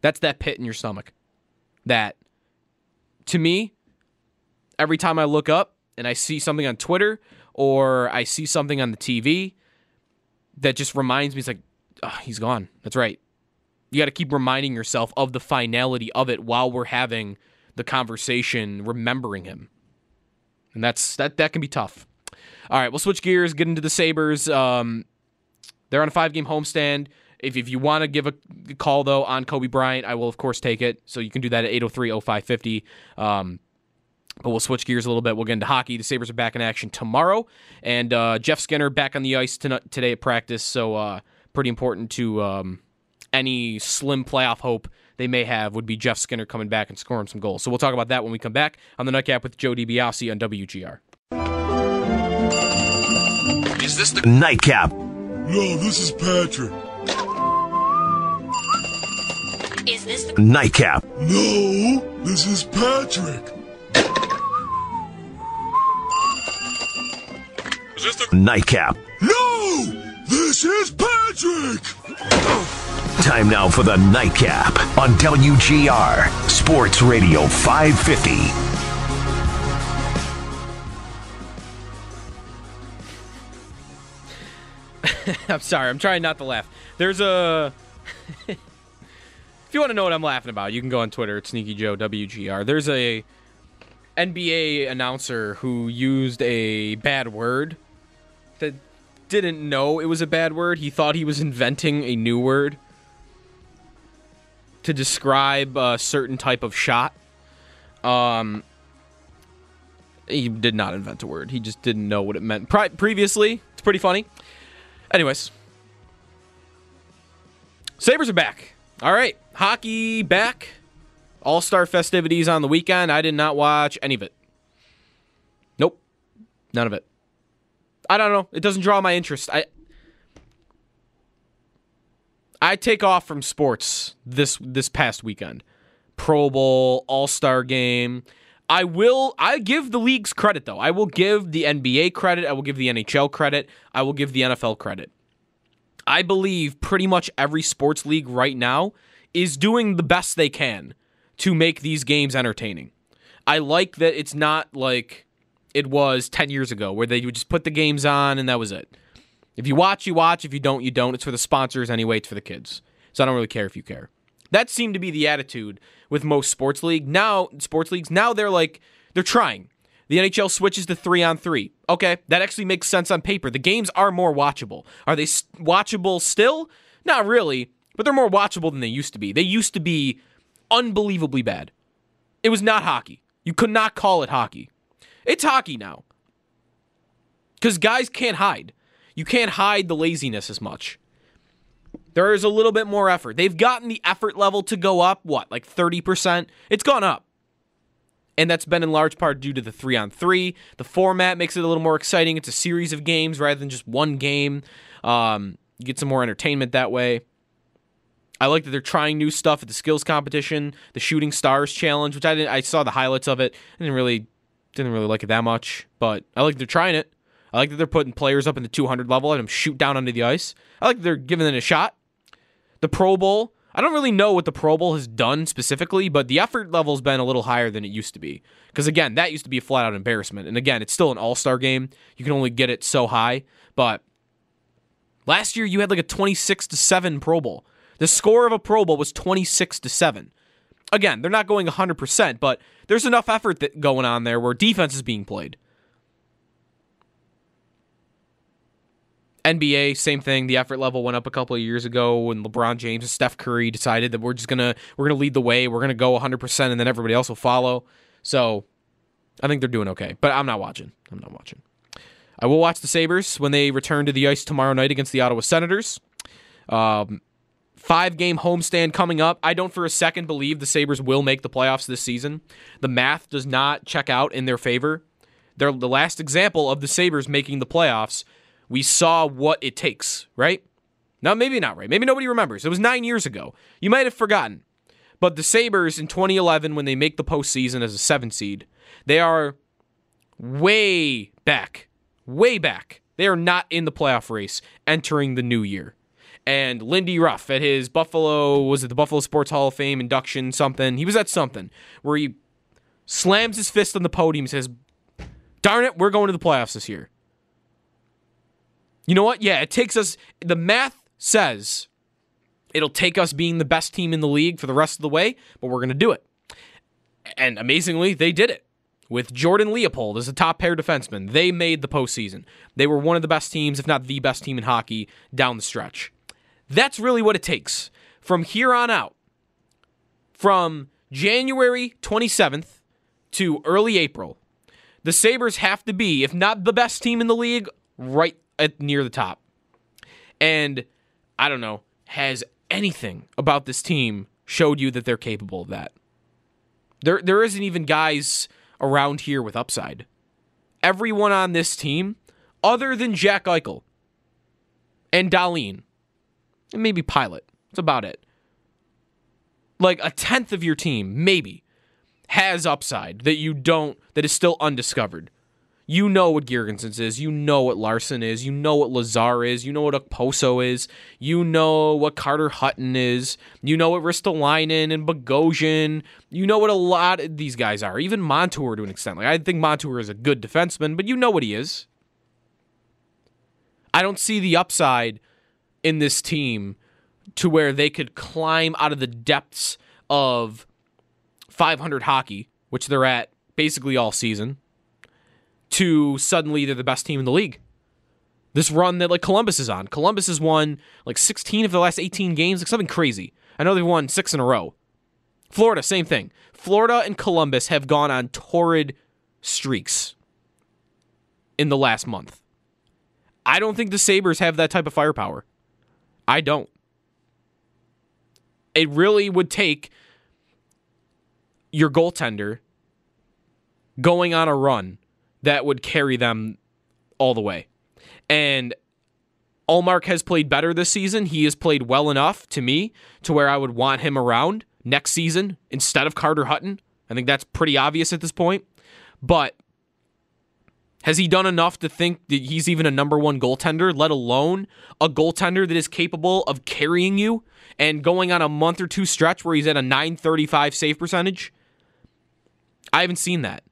that's that pit in your stomach. That to me, every time I look up and I see something on Twitter or I see something on the TV that just reminds me, it's like, oh, he's gone. That's right. You got to keep reminding yourself of the finality of it while we're having the conversation, remembering him. And that's that. That can be tough. All right, we'll switch gears, get into the Sabres. Um, they're on a five-game homestand. If, if you want to give a call, though, on Kobe Bryant, I will, of course, take it. So you can do that at 803-0550. Um, but we'll switch gears a little bit. We'll get into hockey. The Sabres are back in action tomorrow. And uh, Jeff Skinner back on the ice tonight, today at practice. So uh, pretty important to um, any slim playoff hope they may have would be Jeff Skinner coming back and scoring some goals. So we'll talk about that when we come back on the Nightcap with Joe DiBiase on WGR. Is this the Nightcap? No, this is Patrick. Is this the Nightcap. No, this is Patrick. Is this the Nightcap? No, this is Patrick. Time now for the Nightcap on WGR Sports Radio 550. I'm sorry. I'm trying not to laugh. There's a. if you want to know what I'm laughing about, you can go on Twitter at Sneaky Joe WGR. There's a NBA announcer who used a bad word that didn't know it was a bad word. He thought he was inventing a new word to describe a certain type of shot. Um, he did not invent a word. He just didn't know what it meant. Pri- previously, it's pretty funny. Anyways, Sabres are back. All right, hockey back. All Star festivities on the weekend. I did not watch any of it. Nope, none of it. I don't know. It doesn't draw my interest. I I take off from sports this this past weekend. Pro Bowl, All Star game. I will I give the leagues credit though. I will give the NBA credit, I will give the NHL credit, I will give the NFL credit. I believe pretty much every sports league right now is doing the best they can to make these games entertaining. I like that it's not like it was 10 years ago where they would just put the games on and that was it. If you watch, you watch. If you don't, you don't. It's for the sponsors anyway, it's for the kids. So I don't really care if you care. That seemed to be the attitude with most sports league. Now, sports leagues, now they're like they're trying. The NHL switches to 3 on 3. Okay, that actually makes sense on paper. The games are more watchable. Are they watchable still? Not really, but they're more watchable than they used to be. They used to be unbelievably bad. It was not hockey. You could not call it hockey. It's hockey now. Cuz guys can't hide. You can't hide the laziness as much. There is a little bit more effort. They've gotten the effort level to go up, what, like 30%? It's gone up. And that's been in large part due to the three on three. The format makes it a little more exciting. It's a series of games rather than just one game. Um, you get some more entertainment that way. I like that they're trying new stuff at the skills competition, the Shooting Stars Challenge, which I didn't. I saw the highlights of it. I didn't really, didn't really like it that much, but I like they're trying it. I like that they're putting players up in the 200 level and them shoot down onto the ice. I like they're giving it a shot. The Pro Bowl, I don't really know what the Pro Bowl has done specifically, but the effort level's been a little higher than it used to be. Because again, that used to be a flat out embarrassment. And again, it's still an all star game. You can only get it so high. But last year you had like a 26 to 7 Pro Bowl. The score of a Pro Bowl was 26 to 7. Again, they're not going 100%, but there's enough effort that going on there where defense is being played. NBA, same thing. The effort level went up a couple of years ago when LeBron James and Steph Curry decided that we're just gonna we're gonna lead the way. We're gonna go 100, percent and then everybody else will follow. So, I think they're doing okay. But I'm not watching. I'm not watching. I will watch the Sabres when they return to the ice tomorrow night against the Ottawa Senators. Um, five game homestand coming up. I don't for a second believe the Sabres will make the playoffs this season. The math does not check out in their favor. They're the last example of the Sabres making the playoffs we saw what it takes, right? Now, maybe not right. Maybe nobody remembers. It was nine years ago. You might have forgotten. But the Sabres in 2011, when they make the postseason as a seven seed, they are way back, way back. They are not in the playoff race entering the new year. And Lindy Ruff at his Buffalo, was it the Buffalo Sports Hall of Fame induction, something? He was at something where he slams his fist on the podium and says, Darn it, we're going to the playoffs this year. You know what? Yeah, it takes us, the math says it'll take us being the best team in the league for the rest of the way, but we're going to do it. And amazingly, they did it. With Jordan Leopold as a top pair defenseman, they made the postseason. They were one of the best teams, if not the best team in hockey, down the stretch. That's really what it takes. From here on out, from January 27th to early April, the Sabres have to be, if not the best team in the league, right at near the top. And I don't know, has anything about this team showed you that they're capable of that? There there isn't even guys around here with upside. Everyone on this team, other than Jack Eichel and Dahlin, and maybe Pilut, that's about it. Like a tenth of your team, maybe, has upside that you don't, that is still undiscovered. You know what Girgensons is. You know what Larsson is. You know what Lazar is. You know what Okposo is. You know what Carter Hutton is. You know what Ristolainen and Bogosian. You know what a lot of these guys are. Even Montour to an extent. Like I think Montour is a good defenseman, but you know what he is. I don't see the upside in this team to where they could climb out of the depths of 500 hockey, which they're at basically all season to suddenly they're the best team in the league. This run that like Columbus is on. Columbus has won like 16 of the last 18 games, like something crazy. I know they've won six in a row. Florida, same thing. Florida and Columbus have gone on torrid streaks in the last month. I don't think the Sabres have that type of firepower. I don't. It really would take your goaltender going on a run that would carry them all the way. And Ullmark has played better this season. He has played well enough to me to where I would want him around next season instead of Carter Hutton. I think that's pretty obvious at this point. But has he done enough to think that he's even a number one goaltender, let alone a goaltender that is capable of carrying you and going on a month or two stretch where he's at a 935 save percentage? I haven't seen that.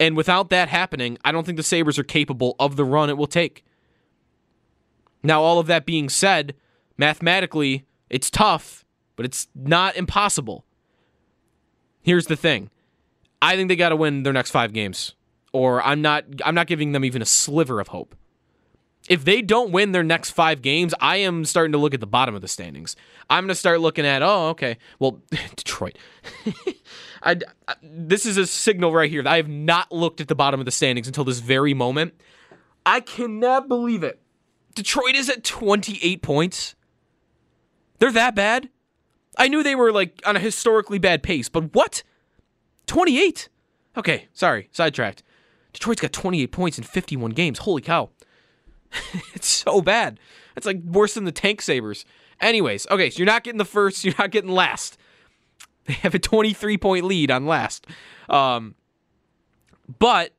And without that happening, I don't think the Sabres are capable of the run it will take. Now, all of that being said, mathematically, it's tough, but it's not impossible. Here's the thing. I think they got to win their next 5 games or I'm not I'm not giving them even a sliver of hope. If they don't win their next 5 games, I am starting to look at the bottom of the standings. I'm going to start looking at, oh, okay. Well, Detroit. I, I, this is a signal right here that I have not looked at the bottom of the standings until this very moment. I cannot believe it. Detroit is at 28 points. They're that bad? I knew they were like on a historically bad pace, but what? 28? Okay, sorry, sidetracked. Detroit's got 28 points in 51 games. Holy cow. it's so bad. It's like worse than the Tank Sabres. Anyways, okay, so you're not getting the first, you're not getting last. They have a 23 point lead on last. Um, but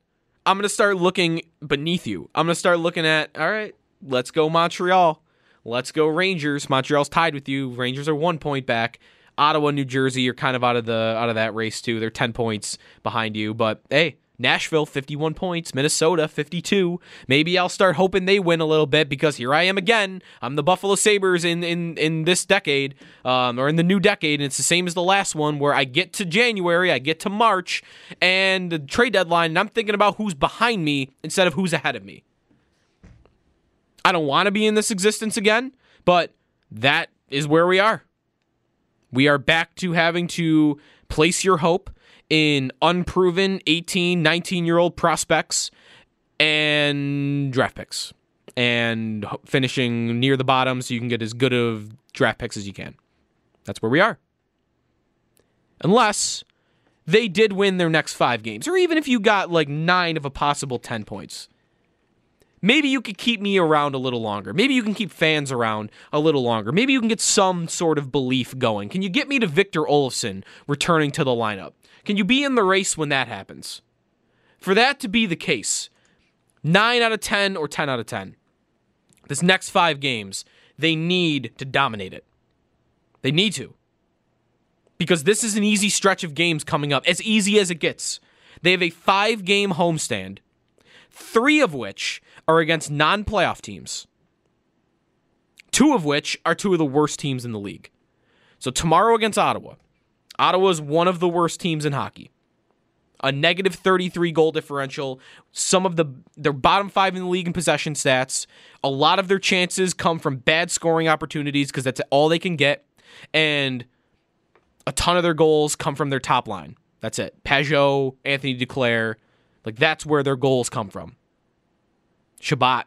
I'm going to start looking beneath you. I'm going to start looking at, all right, let's go Montreal. Let's go Rangers. Montreal's tied with you. Rangers are one point back. Ottawa, New Jersey are kind of out of the out of that race too. They're 10 points behind you, but hey, Nashville 51 points, Minnesota 52. Maybe I'll start hoping they win a little bit because here I am again. I'm the Buffalo Sabres in in in this decade, um, or in the new decade, and it's the same as the last one where I get to January, I get to March, and the trade deadline, and I'm thinking about who's behind me instead of who's ahead of me. I don't want to be in this existence again, but that is where we are. We are back to having to place your hope in unproven 18, 19 year old prospects and draft picks and finishing near the bottom so you can get as good of draft picks as you can. That's where we are. Unless they did win their next five games, or even if you got like nine of a possible 10 points. Maybe you could keep me around a little longer. Maybe you can keep fans around a little longer. Maybe you can get some sort of belief going. Can you get me to Victor Olofsson returning to the lineup? Can you be in the race when that happens? For that to be the case, 9 out of 10 or 10 out of 10, this next five games, they need to dominate it. They need to. Because this is an easy stretch of games coming up, as easy as it gets. They have a five game homestand, three of which are against non playoff teams, two of which are two of the worst teams in the league. So tomorrow against Ottawa. Ottawa is one of the worst teams in hockey. A negative 33 goal differential. Some of the their bottom five in the league in possession stats. A lot of their chances come from bad scoring opportunities because that's all they can get. And a ton of their goals come from their top line. That's it. Pageau, Anthony Duclair. Like that's where their goals come from. Chabot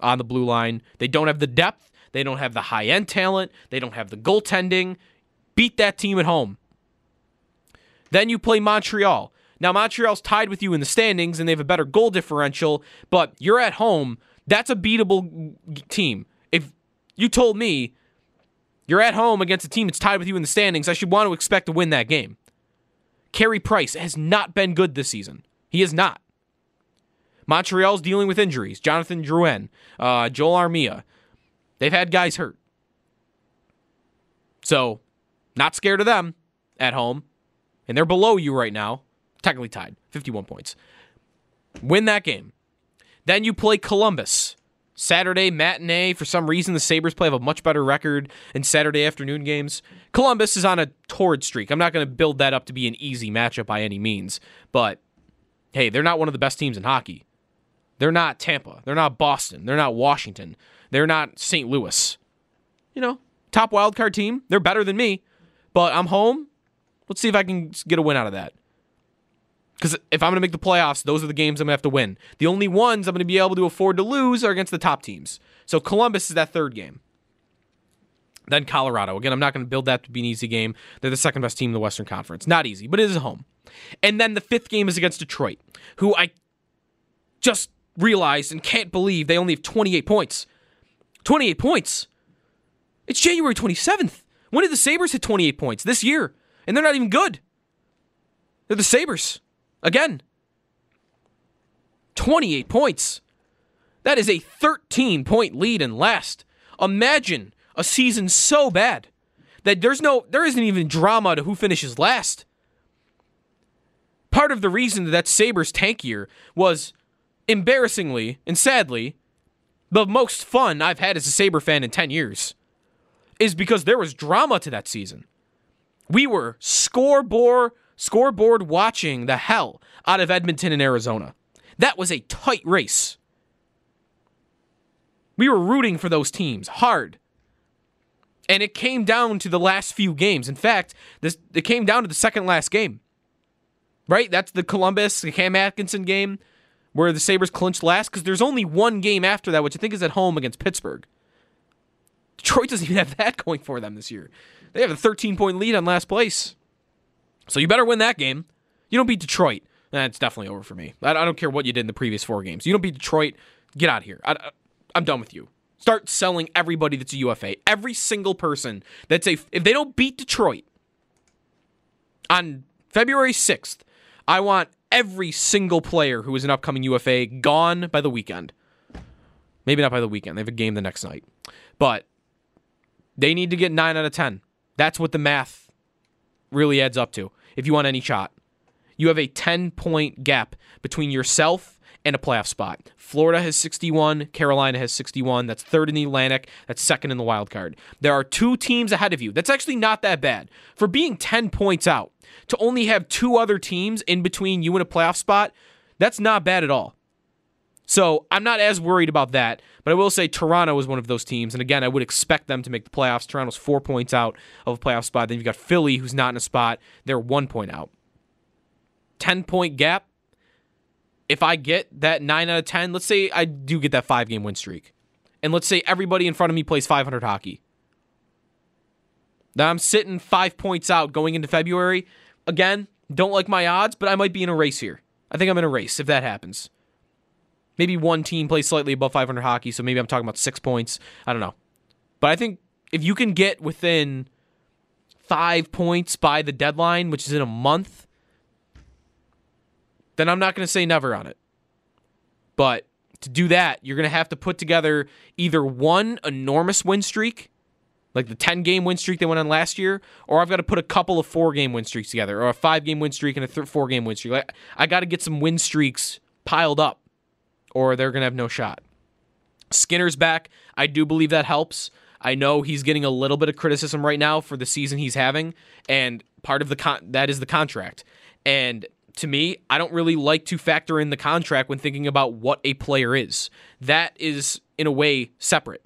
on the blue line. They don't have the depth. They don't have the high end talent. They don't have the goaltending. Beat that team at home. Then you play Montreal. Now, Montreal's tied with you in the standings and they have a better goal differential, but you're at home. That's a beatable team. If you told me you're at home against a team that's tied with you in the standings, I should want to expect to win that game. Carey Price has not been good this season. He is not. Montreal's dealing with injuries. Jonathan Drouin, uh, Joel Armia. They've had guys hurt. So, not scared of them at home. And they're below you right now. Technically tied, 51 points. Win that game. Then you play Columbus. Saturday matinee. For some reason, the Sabres play have a much better record in Saturday afternoon games. Columbus is on a torrid streak. I'm not going to build that up to be an easy matchup by any means, but hey, they're not one of the best teams in hockey. They're not Tampa. They're not Boston. They're not Washington. They're not St. Louis. You know, top wildcard team. They're better than me, but I'm home. Let's see if I can get a win out of that. Because if I'm going to make the playoffs, those are the games I'm going to have to win. The only ones I'm going to be able to afford to lose are against the top teams. So Columbus is that third game. Then Colorado. Again, I'm not going to build that to be an easy game. They're the second best team in the Western Conference. Not easy, but it is home. And then the fifth game is against Detroit, who I just realized and can't believe they only have 28 points. 28 points. It's January 27th. When did the Sabres hit 28 points? This year. And they're not even good. They're the Sabres. Again, 28 points. That is a 13 point lead in last. Imagine a season so bad that there's no there isn't even drama to who finishes last. Part of the reason that that Sabres tank year was embarrassingly and sadly the most fun I've had as a Sabre fan in 10 years is because there was drama to that season. We were scoreboard scoreboard watching the hell out of Edmonton and Arizona. That was a tight race. We were rooting for those teams hard. And it came down to the last few games. In fact, this it came down to the second last game. Right? That's the Columbus, the Cam Atkinson game where the Sabres clinched last because there's only one game after that, which I think is at home against Pittsburgh. Detroit doesn't even have that going for them this year. They have a 13 point lead on last place. So you better win that game. You don't beat Detroit. That's definitely over for me. I don't care what you did in the previous four games. You don't beat Detroit. Get out of here. I, am done with you. Start selling everybody that's a UFA. Every single person that's a. If they don't beat Detroit on February 6th, I want every single player who is an upcoming UFA gone by the weekend. Maybe not by the weekend. They have a game the next night. But they need to get 9 out of 10. That's what the math really adds up to if you want any shot. you have a 10 point gap between yourself and a playoff spot. Florida has 61, Carolina has 61. That's third in the Atlantic, that's second in the wild card. There are two teams ahead of you. That's actually not that bad. For being 10 points out, to only have two other teams in between you and a playoff spot, that's not bad at all. So I'm not as worried about that, but I will say Toronto is one of those teams, and again, I would expect them to make the playoffs. Toronto's four points out of a playoff spot. Then you've got Philly, who's not in a spot; they're one point out. Ten point gap. If I get that nine out of ten, let's say I do get that five game win streak, and let's say everybody in front of me plays 500 hockey. Now I'm sitting five points out going into February. Again, don't like my odds, but I might be in a race here. I think I'm in a race if that happens. Maybe one team plays slightly above 500 hockey, so maybe I'm talking about six points. I don't know. But I think if you can get within five points by the deadline, which is in a month, then I'm not going to say never on it. But to do that, you're going to have to put together either one enormous win streak, like the 10 game win streak they went on last year, or I've got to put a couple of four game win streaks together, or a five game win streak and a th- four game win streak. I got to get some win streaks piled up or they're going to have no shot. Skinner's back. I do believe that helps. I know he's getting a little bit of criticism right now for the season he's having, and part of the con- that is the contract. And to me, I don't really like to factor in the contract when thinking about what a player is. That is in a way separate.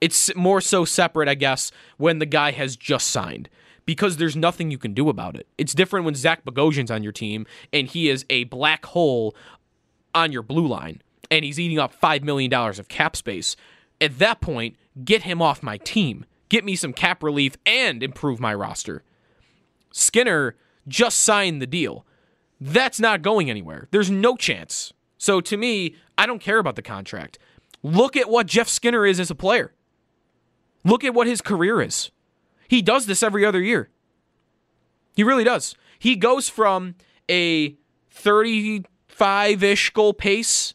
It's more so separate, I guess, when the guy has just signed because there's nothing you can do about it. It's different when Zach Bogosian's on your team and he is a black hole on your blue line and he's eating up $5 million of cap space, at that point, get him off my team. Get me some cap relief and improve my roster. Skinner just signed the deal. That's not going anywhere. There's no chance. So to me, I don't care about the contract. Look at what Jeff Skinner is as a player. Look at what his career is. He does this every other year. He really does. He goes from a 30 five ish goal pace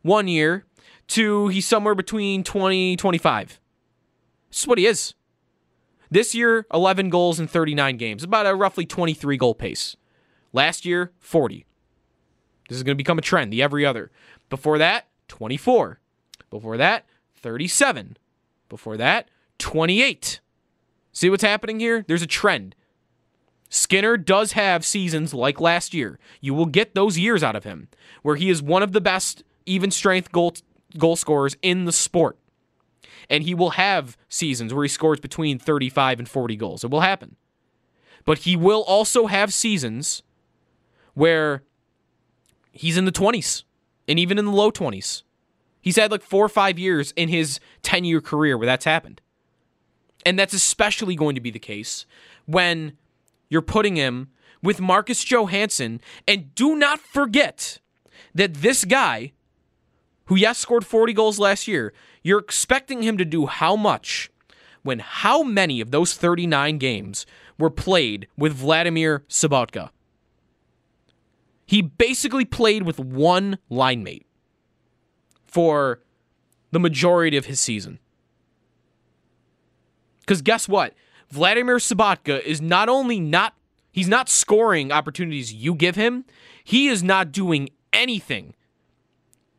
one year to he's somewhere between 20, 25. This is what he is. This year, 11 goals in 39 games, about a roughly 23 goal pace. Last year, 40. This is going to become a trend, the every other. Before that, 24. Before that, 37. Before that, 28. See what's happening here? There's a trend. Skinner does have seasons like last year. You will get those years out of him where he is one of the best even strength goal goal scorers in the sport. And he will have seasons where he scores between 35 and 40 goals. It will happen. But he will also have seasons where he's in the 20s and even in the low 20s. He's had like 4 or 5 years in his 10-year career where that's happened. And that's especially going to be the case when you're putting him with Marcus Johansson. And do not forget that this guy, who, yes, scored 40 goals last year, you're expecting him to do how much when how many of those 39 games were played with Vladimir Sobotka? He basically played with one line mate for the majority of his season. Because guess what? Vladimir Sobotka is not only not he's not scoring opportunities you give him, he is not doing anything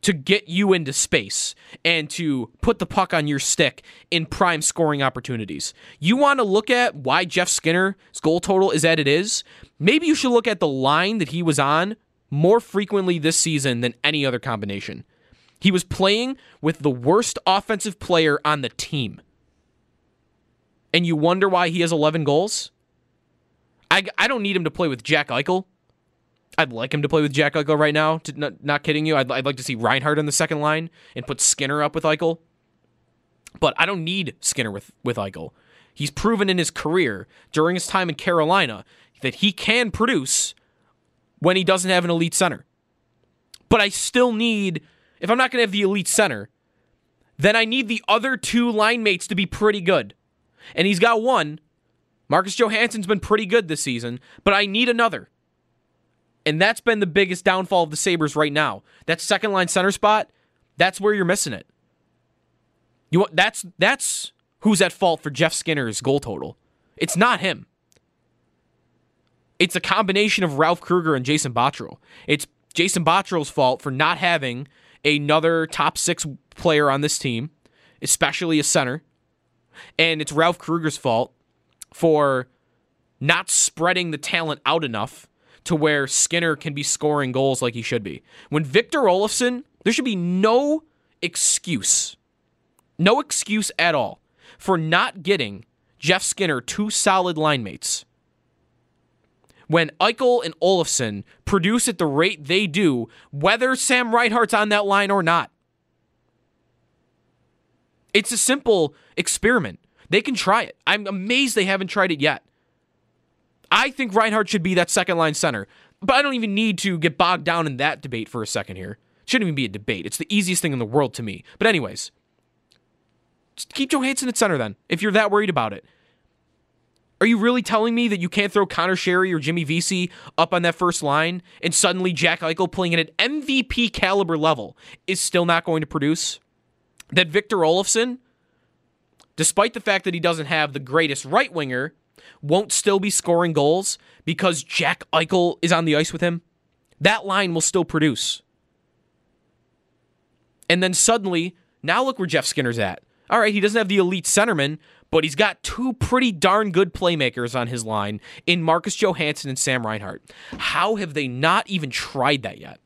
to get you into space and to put the puck on your stick in prime scoring opportunities. You want to look at why Jeff Skinner's goal total is at it is? Maybe you should look at the line that he was on more frequently this season than any other combination. He was playing with the worst offensive player on the team and you wonder why he has 11 goals? I, I don't need him to play with Jack Eichel. I'd like him to play with Jack Eichel right now. To, not, not kidding you. I'd, I'd like to see Reinhart on the second line and put Skinner up with Eichel. But I don't need Skinner with, with Eichel. He's proven in his career during his time in Carolina that he can produce when he doesn't have an elite center. But I still need, if I'm not going to have the elite center, then I need the other two line mates to be pretty good and he's got one. Marcus Johansson's been pretty good this season, but I need another. And that's been the biggest downfall of the Sabres right now. That second line center spot, that's where you're missing it. You that's that's who's at fault for Jeff Skinner's goal total. It's not him. It's a combination of Ralph Krueger and Jason Botterill. It's Jason Botterill's fault for not having another top six player on this team, especially a center. And it's Ralph Krueger's fault for not spreading the talent out enough to where Skinner can be scoring goals like he should be. When Victor Olofsson, there should be no excuse, no excuse at all for not getting Jeff Skinner two solid line mates. When Eichel and Olofsson produce at the rate they do, whether Sam Reinhart's on that line or not. It's a simple experiment. They can try it. I'm amazed they haven't tried it yet. I think Reinhart should be that second line center, but I don't even need to get bogged down in that debate for a second here. It shouldn't even be a debate. It's the easiest thing in the world to me. But, anyways, keep Johansson at center then, if you're that worried about it. Are you really telling me that you can't throw Conor Sheary or Jimmy Vesey up on that first line and suddenly Jack Eichel playing at an MVP caliber level is still not going to produce? That Victor Olofsson, despite the fact that he doesn't have the greatest right winger, won't still be scoring goals because Jack Eichel is on the ice with him? That line will still produce. And then suddenly, now look where Jeff Skinner's at. All right, he doesn't have the elite centerman, but he's got two pretty darn good playmakers on his line in Marcus Johansson and Sam Reinhart. How have they not even tried that yet?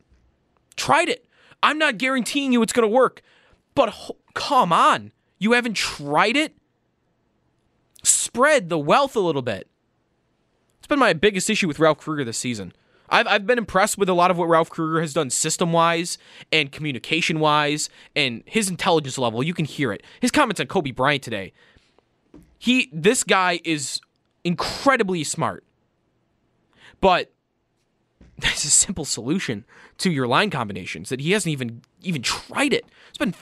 Tried it. I'm not guaranteeing you it's going to work, but come on. You haven't tried it? Spread the wealth a little bit. It's been my biggest issue with Ralph Krueger this season. I've, I've been impressed with a lot of what Ralph Krueger has done system wise and communication wise and his intelligence level. You can hear it. His comments on Kobe Bryant today he this guy is incredibly smart. But there's a simple solution to your line combinations that he hasn't even even tried it. It's been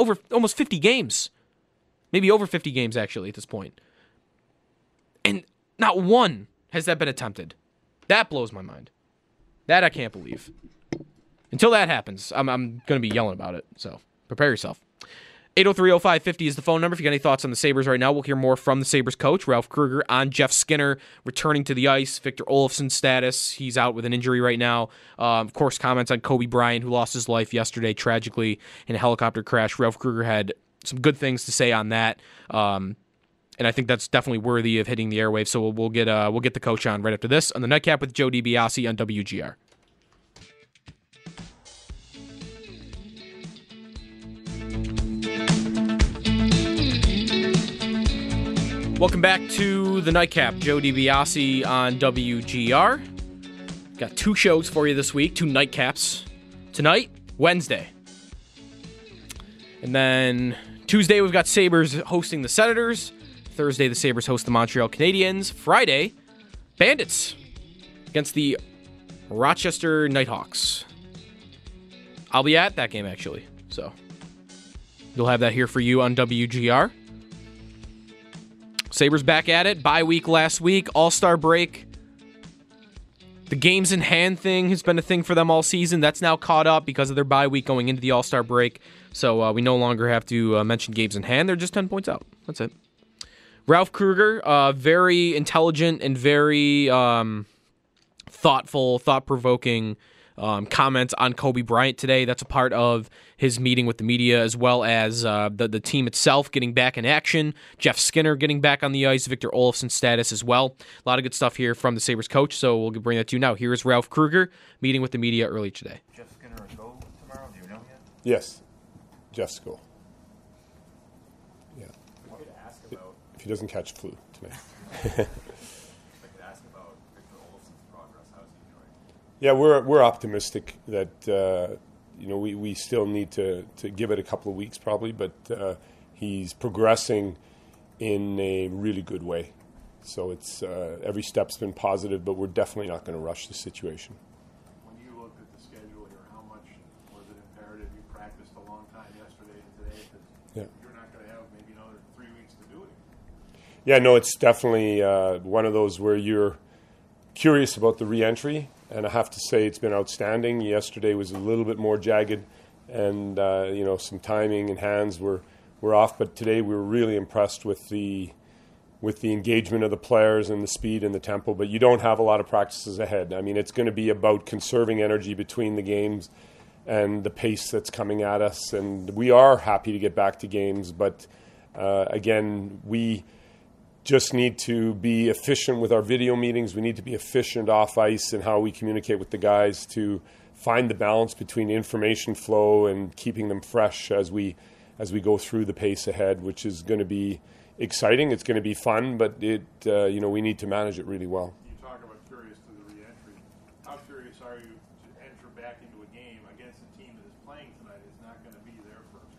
over almost 50 games. Maybe over 50 games actually at this point. And not one has that been attempted. That blows my mind. That I can't believe. Until that happens, I'm, I'm going to be yelling about it. So prepare yourself. 8030550 is the phone number. If you got any thoughts on the Sabres right now, we'll hear more from the Sabres coach, Ralph Krueger, on Jeff Skinner returning to the ice, Victor Olofsson's status. He's out with an injury right now. Um, of course, comments on Kobe Bryant, who lost his life yesterday tragically in a helicopter crash. Ralph Krueger had some good things to say on that. Um, and I think that's definitely worthy of hitting the airwaves. So we'll, we'll get uh, we'll get the coach on right after this on the nightcap with Joe DiBiase on WGR. Welcome back to the Nightcap. Joe DiBiase on WGR. Got two shows for you this week, two nightcaps. Tonight, Wednesday. And then Tuesday, we've got Sabres hosting the Senators. Thursday, the Sabres host the Montreal Canadiens. Friday, Bandits against the Rochester Knighthawks. I'll be at that game, actually. So you'll have that here for you on WGR. Sabres back at it. Bye week last week. All star break. The games in hand thing has been a thing for them all season. That's now caught up because of their bye week going into the All Star break. So uh, we no longer have to uh, mention games in hand. They're just 10 points out. That's it. Ralph Krueger, uh, very intelligent and very um, thoughtful, thought provoking um, comments on Kobe Bryant today. That's a part of his meeting with the media, as well as uh, the the team itself getting back in action. Jeff Skinner getting back on the ice. Victor Olofsson's status as well. A lot of good stuff here from the Sabres coach. So we'll bring that to you now. Here is Ralph Krueger meeting with the media early today. Jeff Skinner a go tomorrow? Do you know him yet? Yes, Jeff's go. Yeah. ask about. If he doesn't catch flu tonight. I could ask about Victor Olofsson's progress. How's he doing? Yeah, we're we're optimistic that uh, you know we, we still need to, to give it a couple of weeks probably, but uh, he's progressing in a really good way. So it's uh, every step's been positive, but we're definitely not going to rush the situation. When you looked at the schedule here, how much was it imperative you practiced a long time yesterday and today? Yeah. you're not going to have maybe another three weeks to do it. Yeah, no, it's definitely uh, one of those where you're curious about the reentry, and I have to say it's been outstanding. Yesterday was a little bit more jagged, and uh, you know some timing and hands were were off, but today we were really impressed with the with the engagement of the players and the speed and the tempo, but you don't have a lot of practices ahead. I mean, it's going to be about conserving energy between the games and the pace that's coming at us. And we are happy to get back to games, but uh, again, we just need to be efficient with our video meetings. We need to be efficient off ice and how we communicate with the guys to find the balance between information flow and keeping them fresh as we as we go through the pace ahead, which is going to be exciting. It's going to be fun, but it uh, you know we need to manage it really well. You talk about curious to the reentry. How curious are you to enter back into a game against a team that is playing tonight is not going to be there first?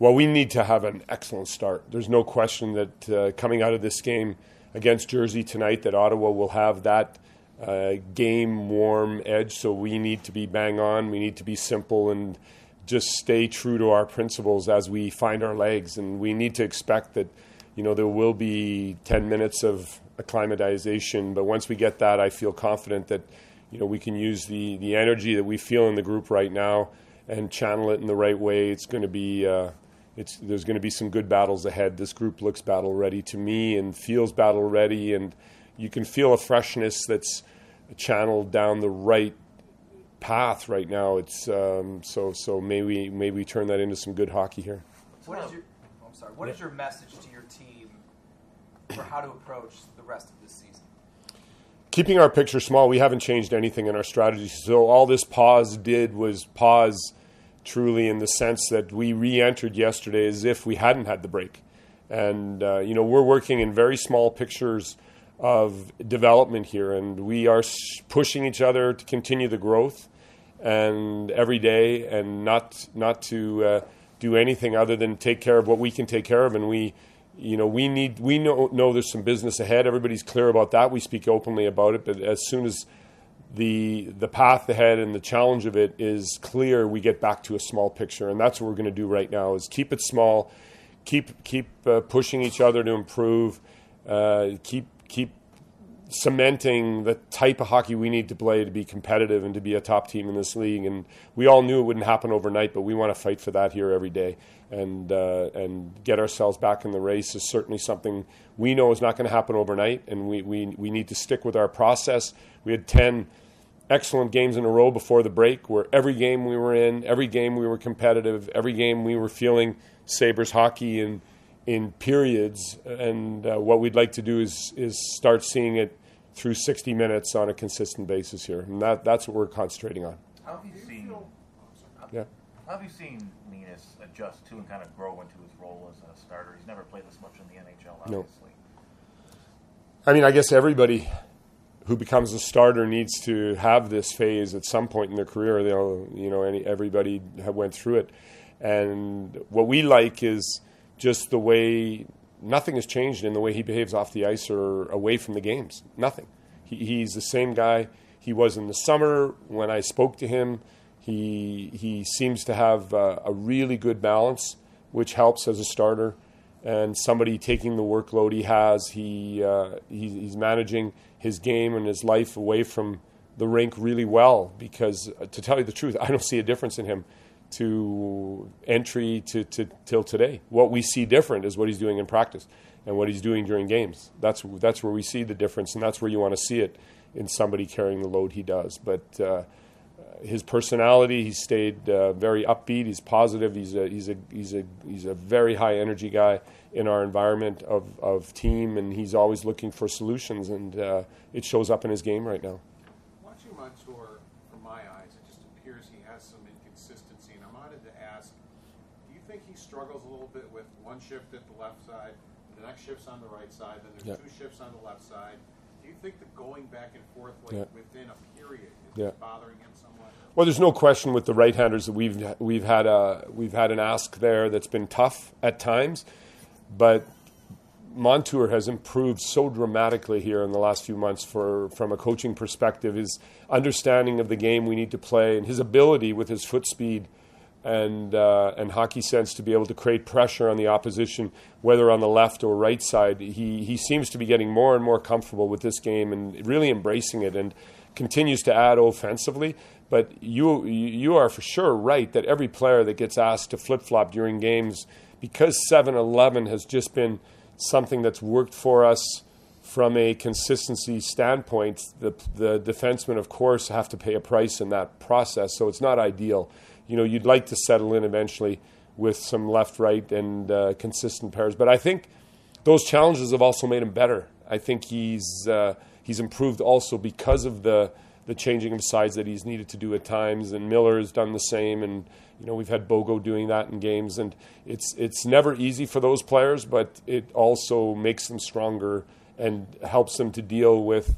Well, we need to have an excellent start. There's no question that uh, coming out of this game against Jersey tonight, that Ottawa will have that uh, game warm edge. So we need to be bang on. We need to be simple and just stay true to our principles as we find our legs. And we need to expect that, you know, there will be 10 minutes of acclimatization. But once we get that, I feel confident that, you know, we can use the, the energy that we feel in the group right now and channel it in the right way. It's going to be. Uh, it's, there's going to be some good battles ahead. This group looks battle ready to me and feels battle ready, and you can feel a freshness that's channeled down the right path right now. It's um, so so maybe maybe we turn that into some good hockey here. What is your I'm sorry. What is your message to your team for how to approach the rest of this season? Keeping our picture small, we haven't changed anything in our strategy. So all this pause did was pause truly in the sense that we re-entered yesterday as if we hadn't had the break. And uh, you know, we're working in very small pictures of development here, and we are pushing each other to continue the growth and every day, and not not to uh, do anything other than take care of what we can take care of. And we, you know, we need we know know there's some business ahead. Everybody's clear about that. We speak openly about it, but as soon as the the path ahead and the challenge of it is clear, we get back to a small picture, and that's what we're going to do right now: is keep it small, keep keep uh, pushing each other to improve, uh, keep keep cementing the type of hockey we need to play to be competitive and to be a top team in this league. And we all knew it wouldn't happen overnight, but we want to fight for that here every day. And uh, and get ourselves back in the race is certainly something we know is not going to happen overnight, and we, we, we need to stick with our process. We had 10 excellent games in a row before the break where every game we were in, every game we were competitive, every game we were feeling Sabres hockey in, in periods. And uh, what we'd like to do is, is start seeing it through 60 minutes on a consistent basis here. And that, that's what we're concentrating on. How have you seen, yeah. how have you seen Linus adjust to and kind of grow into his role as a starter? He's never played this much in the NHL, obviously. No. I mean, I guess everybody who becomes a starter needs to have this phase at some point in their career. They'll, you know, any, everybody went through it, and what we like is just the way nothing has changed in the way he behaves off the ice or away from the games. Nothing. He, he's the same guy he was in the summer when I spoke to him. He he seems to have uh, a really good balance, which helps as a starter and somebody taking the workload he has. He, uh, he, he's managing his game and his life away from the rink really well. Because uh, to tell you the truth, I don't see a difference in him to entry to, to till today. What we see different is what he's doing in practice and what he's doing during games. That's that's where we see the difference, and that's where you want to see it in somebody carrying the load he does. But uh, his personality, he stayed uh, very upbeat. He's positive. He's a he's a he's a he's a very high energy guy in our environment of, of team, and he's always looking for solutions, and uh, it shows up in his game right now. Watching Montour, from my eyes, it just appears he has some inconsistency, and I wanted to ask: Do you think he struggles a little bit with one shift at the left side, the next shift's on the right side, then there's Yeah. two shifts on the left side? Do you think the going back and forth like Yeah. within a period is Yeah. bothering him somewhat? Well, there's no question with the right-handers that we've we've had a we've had an ask there that's been tough at times, but Montour has improved so dramatically here in the last few months for from a coaching perspective. His understanding of the game we need to play and his ability with his foot speed and uh, and hockey sense to be able to create pressure on the opposition, whether on the left or right side. He he seems to be getting more and more comfortable with this game and really embracing it and continues to add offensively. But you you are for sure right that every player that gets asked to flip flop during games, because 7-Eleven has just been something that's worked for us from a consistency standpoint. The the defensemen, of course, have to pay a price in that process, so it's not ideal. You know, you'd like to settle in eventually with some left, right, and uh, consistent pairs, but I think those challenges have also made him better. I think he's uh, he's improved also because of the the changing of sides that he's needed to do at times, and Miller has done the same, and you know we've had Bogo doing that in games, and it's it's never easy for those players, but it also makes them stronger and helps them to deal with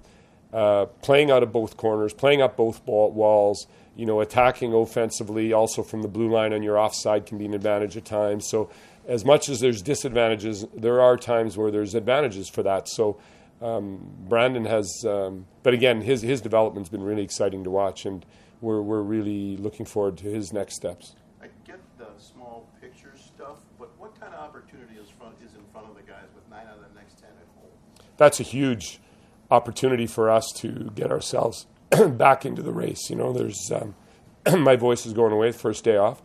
uh, playing out of both corners, playing up both ball, walls. You know, attacking offensively, also from the blue line on your offside can be an advantage at times. So, as much as there's disadvantages, there are times where there's advantages for that. So, um, Brandon has, um, but again, his his development's been really exciting to watch, and we're we're really looking forward to his next steps. I get the small picture stuff, but what kind of opportunity is front is in front of the guys with nine out of the next ten at home? That's a huge opportunity for us to get ourselves back into the race. You know, there's um, my voice is going away. First day off.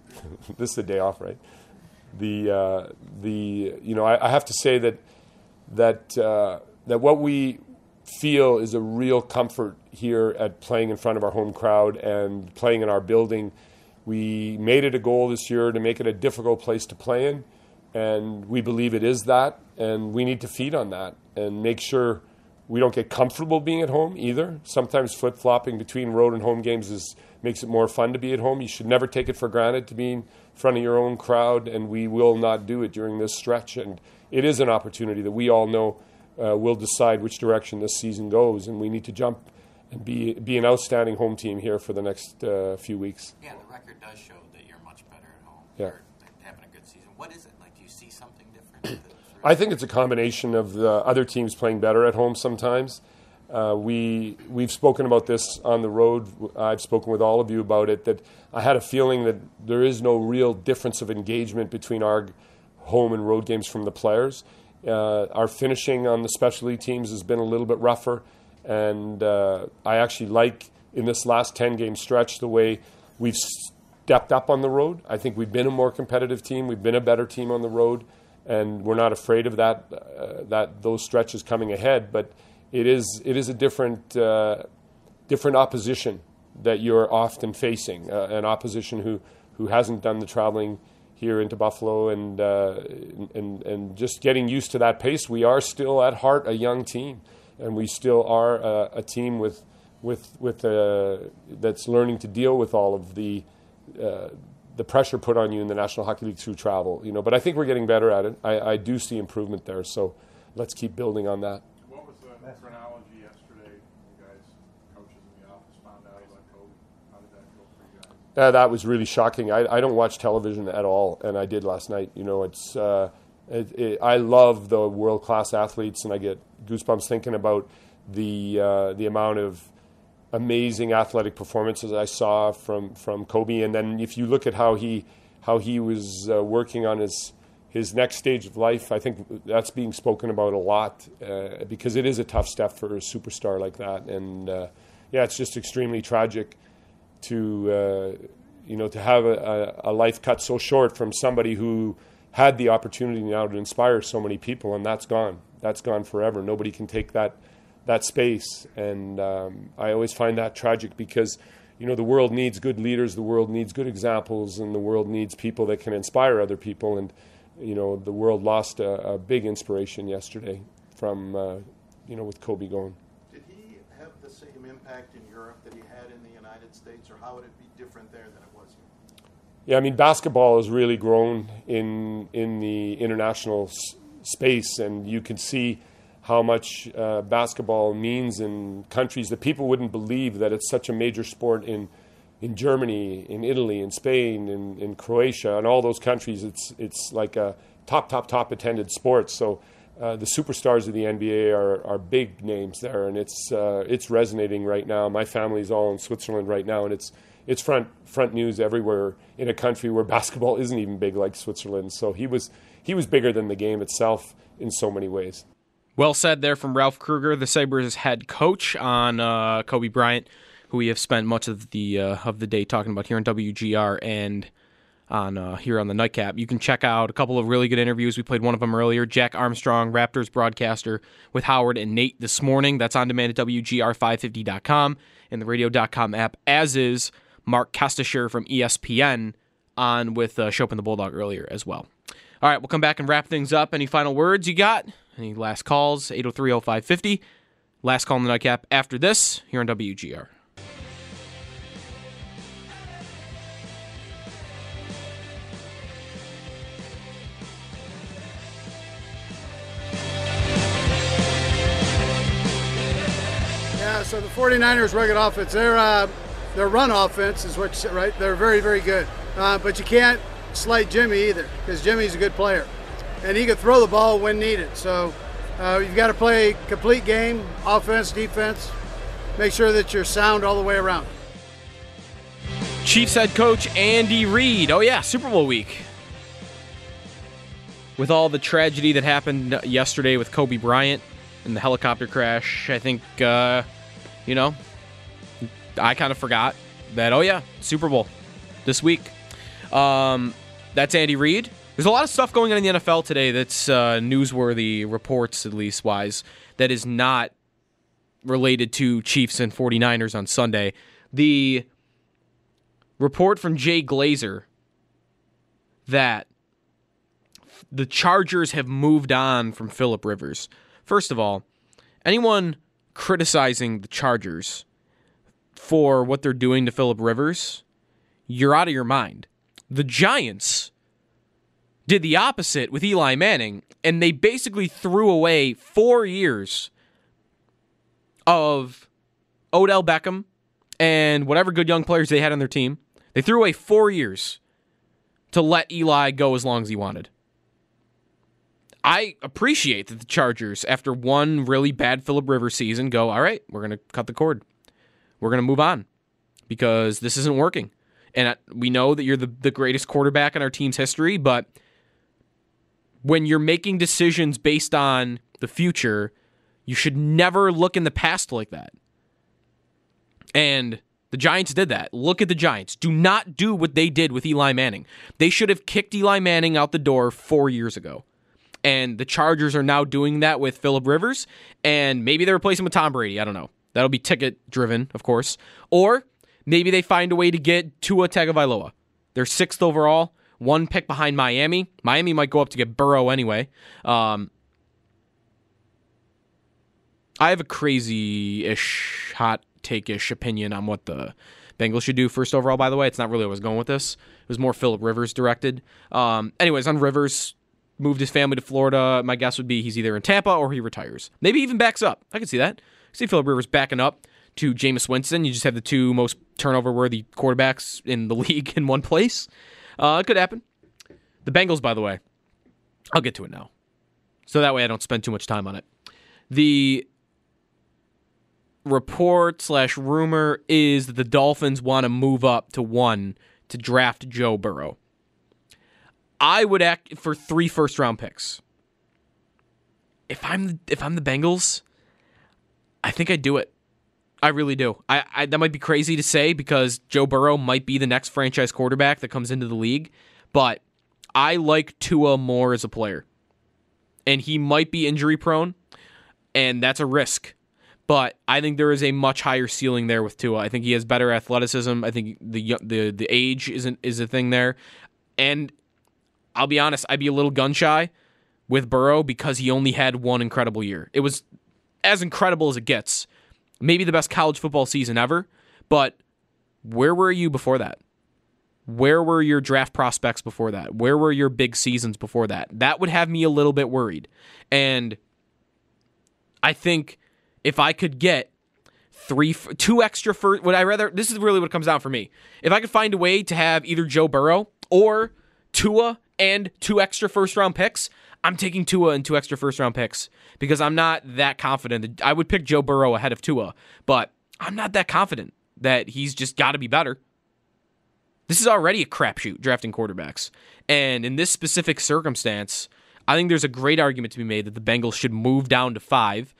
this is the day off, right? The uh, the you know I, I, have to say that that. Uh, that what we feel is a real comfort here at playing in front of our home crowd and playing in our building. We made it a goal this year to make it a difficult place to play in, and we believe it is that, and we need to feed on that and make sure we don't get comfortable being at home either. Sometimes flip flopping between road and home games is makes it more fun to be at home. You should never take it for granted to be in front of your own crowd, and we will not do it during this stretch. And it is an opportunity that we all know uh, will decide which direction this season goes, and we need to jump and be be an outstanding home team here for the next uh, few weeks. Yeah, the record does show that you're much better at home. Yeah. You're having a good season. What is it like? Do you see something different? I think it's a combination of the other teams playing better at home sometimes. Uh, we we've spoken about this on the road. I've spoken with all of you about it. That I had a feeling that there is no real difference of engagement between our home and road games from the players. Uh, our finishing on the specialty teams has been a little bit rougher, and uh, I actually like in this last 10 game stretch the way we've stepped up on the road. I think we've been a more competitive team, we've been a better team on the road, and we're not afraid of that, uh, that those stretches coming ahead. But it is, it is a different, uh, different opposition that you're often facing, uh, an opposition who, who hasn't done the traveling here into Buffalo and, uh, and, and just getting used to that pace. We are still at heart a young team, and we still are a, a team with, with, with uh, that's learning to deal with all of the, uh, the pressure put on you in the National Hockey League through travel. You know, but I think we're getting better at it. I, I do see improvement there, so let's keep building on that. What was the phrenology yesterday? You guys, coaches in the office, found out about Kobe. How did that go for you guys? Uh, that was really shocking. I, I don't watch television at all, and I did last night. You know, it's uh, it, it, I love the world class athletes, and I get goosebumps thinking about the uh, the amount of amazing athletic performances I saw from from Kobe. And then if you look at how he how he was uh, working on his his next stage of life, I think that's being spoken about a lot uh, because it is a tough step for a superstar like that. And uh, yeah, it's just extremely tragic to uh, you know to have a, a, life cut so short from somebody who had the opportunity now to inspire so many people, and that's gone. That's gone forever. Nobody can take that that space, and um, I always find that tragic because you know the world needs good leaders, the world needs good examples, and the world needs people that can inspire other people. And you know the world lost a, a big inspiration yesterday from uh, you know with Kobe going. Did he have the impact in Europe that he had in the United States, or how would it be different there than it was here? Yeah, I mean basketball has really grown in in the international s- space, and you can see how much uh, basketball means in countries that people wouldn't believe that it's such a major sport in in Germany, in Italy, in Spain, in, in Croatia, and all those countries. It's it's like a top, top, top attended sport. So uh, the superstars of the NBA are, are big names there, and it's uh, it's resonating right now. My family's all in Switzerland right now, and it's it's front front news everywhere in a country where basketball isn't even big like Switzerland. So he was he was bigger than the game itself in so many ways. Well said there from Ralph Krueger, the Sabres head coach, on uh, Kobe Bryant, who we have spent much of the uh, of the day talking about here on WGR. And on uh, here on the Nightcap. You can check out a couple of really good interviews. We played one of them earlier. Jack Armstrong, Raptors broadcaster, with Howard and Nate this morning. That's on demand at WGR550.com and the radio.com app, as is Mark Kestecher from ESPN on with uh, Schopp and the Bulldog earlier as well. All right, we'll come back and wrap things up. Any final words you got? Any last calls? 803 0550. Last call in the Nightcap after this here on WGR. So the 49ers rugged offense, their uh, their run offense is what you right? They're very, very good. Uh, but you can't slight Jimmy either because Jimmy's a good player. And he can throw the ball when needed. So uh, you've got to play complete game, offense, defense. Make sure that you're sound all the way around. Chiefs head coach Andy Reid. Oh, yeah, Super Bowl week. With all the tragedy that happened yesterday with Kobe Bryant and the helicopter crash, I think, uh, you know, I kind of forgot that, oh, yeah, Super Bowl this week. Um, that's Andy Reid. There's a lot of stuff going on in the NFL today that's uh, newsworthy, reports at least wise, that is not related to Chiefs and 49ers on Sunday. The report from Jay Glazer that the Chargers have moved on from Philip Rivers. First of all, anyone criticizing the Chargers for what they're doing to Philip Rivers, you're out of your mind. The Giants did the opposite with Eli Manning, and they basically threw away four years of Odell Beckham and whatever good young players they had on their team. They threw away four years to let Eli go as long as he wanted. I appreciate that the Chargers, after one really bad Philip Rivers season, go, all right, we're going to cut the cord. We're going to move on because this isn't working. And we know that you're the, the greatest quarterback in our team's history, but when you're making decisions based on the future, you should never look in the past like that. And the Giants did that. Look at the Giants. Do not do what they did with Eli Manning. They should have kicked Eli Manning out the door four years ago. And the Chargers are now doing that with Philip Rivers, and maybe they replace him with Tom Brady. I don't know. That'll be ticket driven, of course. Or maybe they find a way to get Tua Tagovailoa. They're sixth overall, one pick behind Miami. Miami might go up to get Burrow anyway. Um, I have a crazy-ish, hot take-ish opinion on what the Bengals should do first overall. By the way, it's not really where I was going with this. It was more Philip Rivers directed. Um, anyways, on Rivers, moved his family to Florida. My guess would be he's either in Tampa or he retires. Maybe even backs up. I can see that. see Philip Rivers backing up to Jameis Winston. You just have the two most turnover-worthy quarterbacks in the league in one place. Uh, it could happen. The Bengals, by the way, I'll get to it now, so that way I don't spend too much time on it. The report slash rumor is that the Dolphins want to move up to one to draft Joe Burrow. I would act for three first round picks. If I'm if I'm the Bengals, I think I'd do it. I really do. I, I that might be crazy to say because Joe Burrow might be the next franchise quarterback that comes into the league, but I like Tua more as a player. And he might be injury prone, and that's a risk. But I think there is a much higher ceiling there with Tua. I think he has better athleticism. I think the the the age isn't is a thing there. And I'll be honest, I'd be a little gun shy with Burrow because he only had one incredible year. It was as incredible as it gets. Maybe the best college football season ever, but where were you before that? Where were your draft prospects before that? Where were your big seasons before that? That would have me a little bit worried. And I think if I could get three, two extra first, would I rather? This is really what comes down for me. If I could find a way to have either Joe Burrow or Tua and two extra first round picks, I'm taking Tua and two extra first round picks because I'm not that confident. I would pick Joe Burrow ahead of Tua, but I'm not that confident that he's just got to be better. This is already a crapshoot drafting quarterbacks. And in this specific circumstance, I think there's a great argument to be made that the Bengals should move down to five.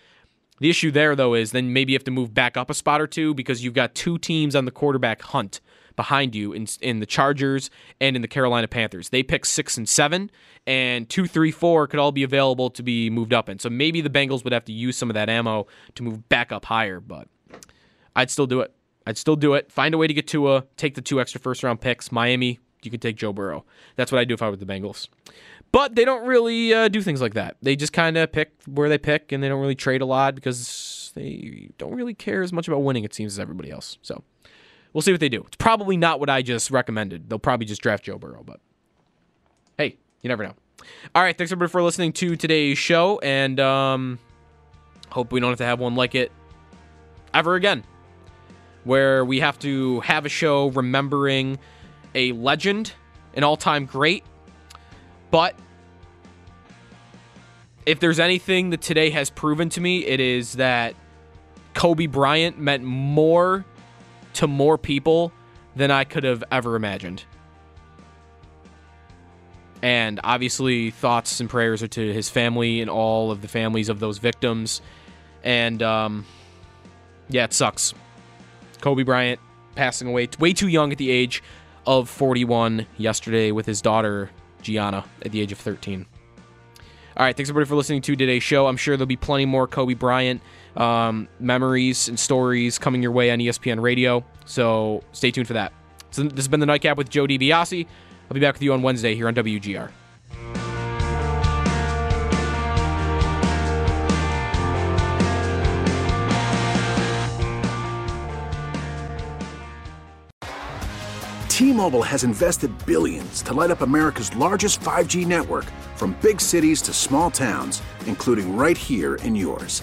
The issue there, though, is then maybe you have to move back up a spot or two because you've got two teams on the quarterback hunt behind you in in the Chargers and in the Carolina Panthers. They pick six and seven, and two, three, four could all be available to be moved up in. So maybe the Bengals would have to use some of that ammo to move back up higher, but I'd still do it. I'd still do it. Find a way to get Tua. Take the two extra first round picks. Miami, you could take Joe Burrow. That's what I'd do if I were the Bengals. But they don't really uh, do things like that. They just kind of pick where they pick, and they don't really trade a lot because they don't really care as much about winning, it seems, as everybody else. So we'll see what they do. It's probably not what I just recommended. They'll probably just draft Joe Burrow, but hey, you never know. All right, thanks everybody for listening to today's show, and um, hope we don't have to have one like it ever again, where we have to have a show remembering a legend, an all-time great, but if there's anything that today has proven to me, it is that Kobe Bryant meant more to more people than I could have ever imagined. And obviously, thoughts and prayers are to his family and all of the families of those victims. And um, yeah, it sucks. Kobe Bryant passing away way too young at the age of 41 yesterday with his daughter Gianna at the age of 13. All right, thanks everybody for listening to today's show. I'm sure there'll be plenty more Kobe Bryant um, memories and stories coming your way on ESPN Radio. So stay tuned for that. So this has been the Nightcap with Joe DiBiase. I'll be back with you on Wednesday here on WGR. T-Mobile has invested billions to light up America's largest 5G network from big cities to small towns, including right here in yours.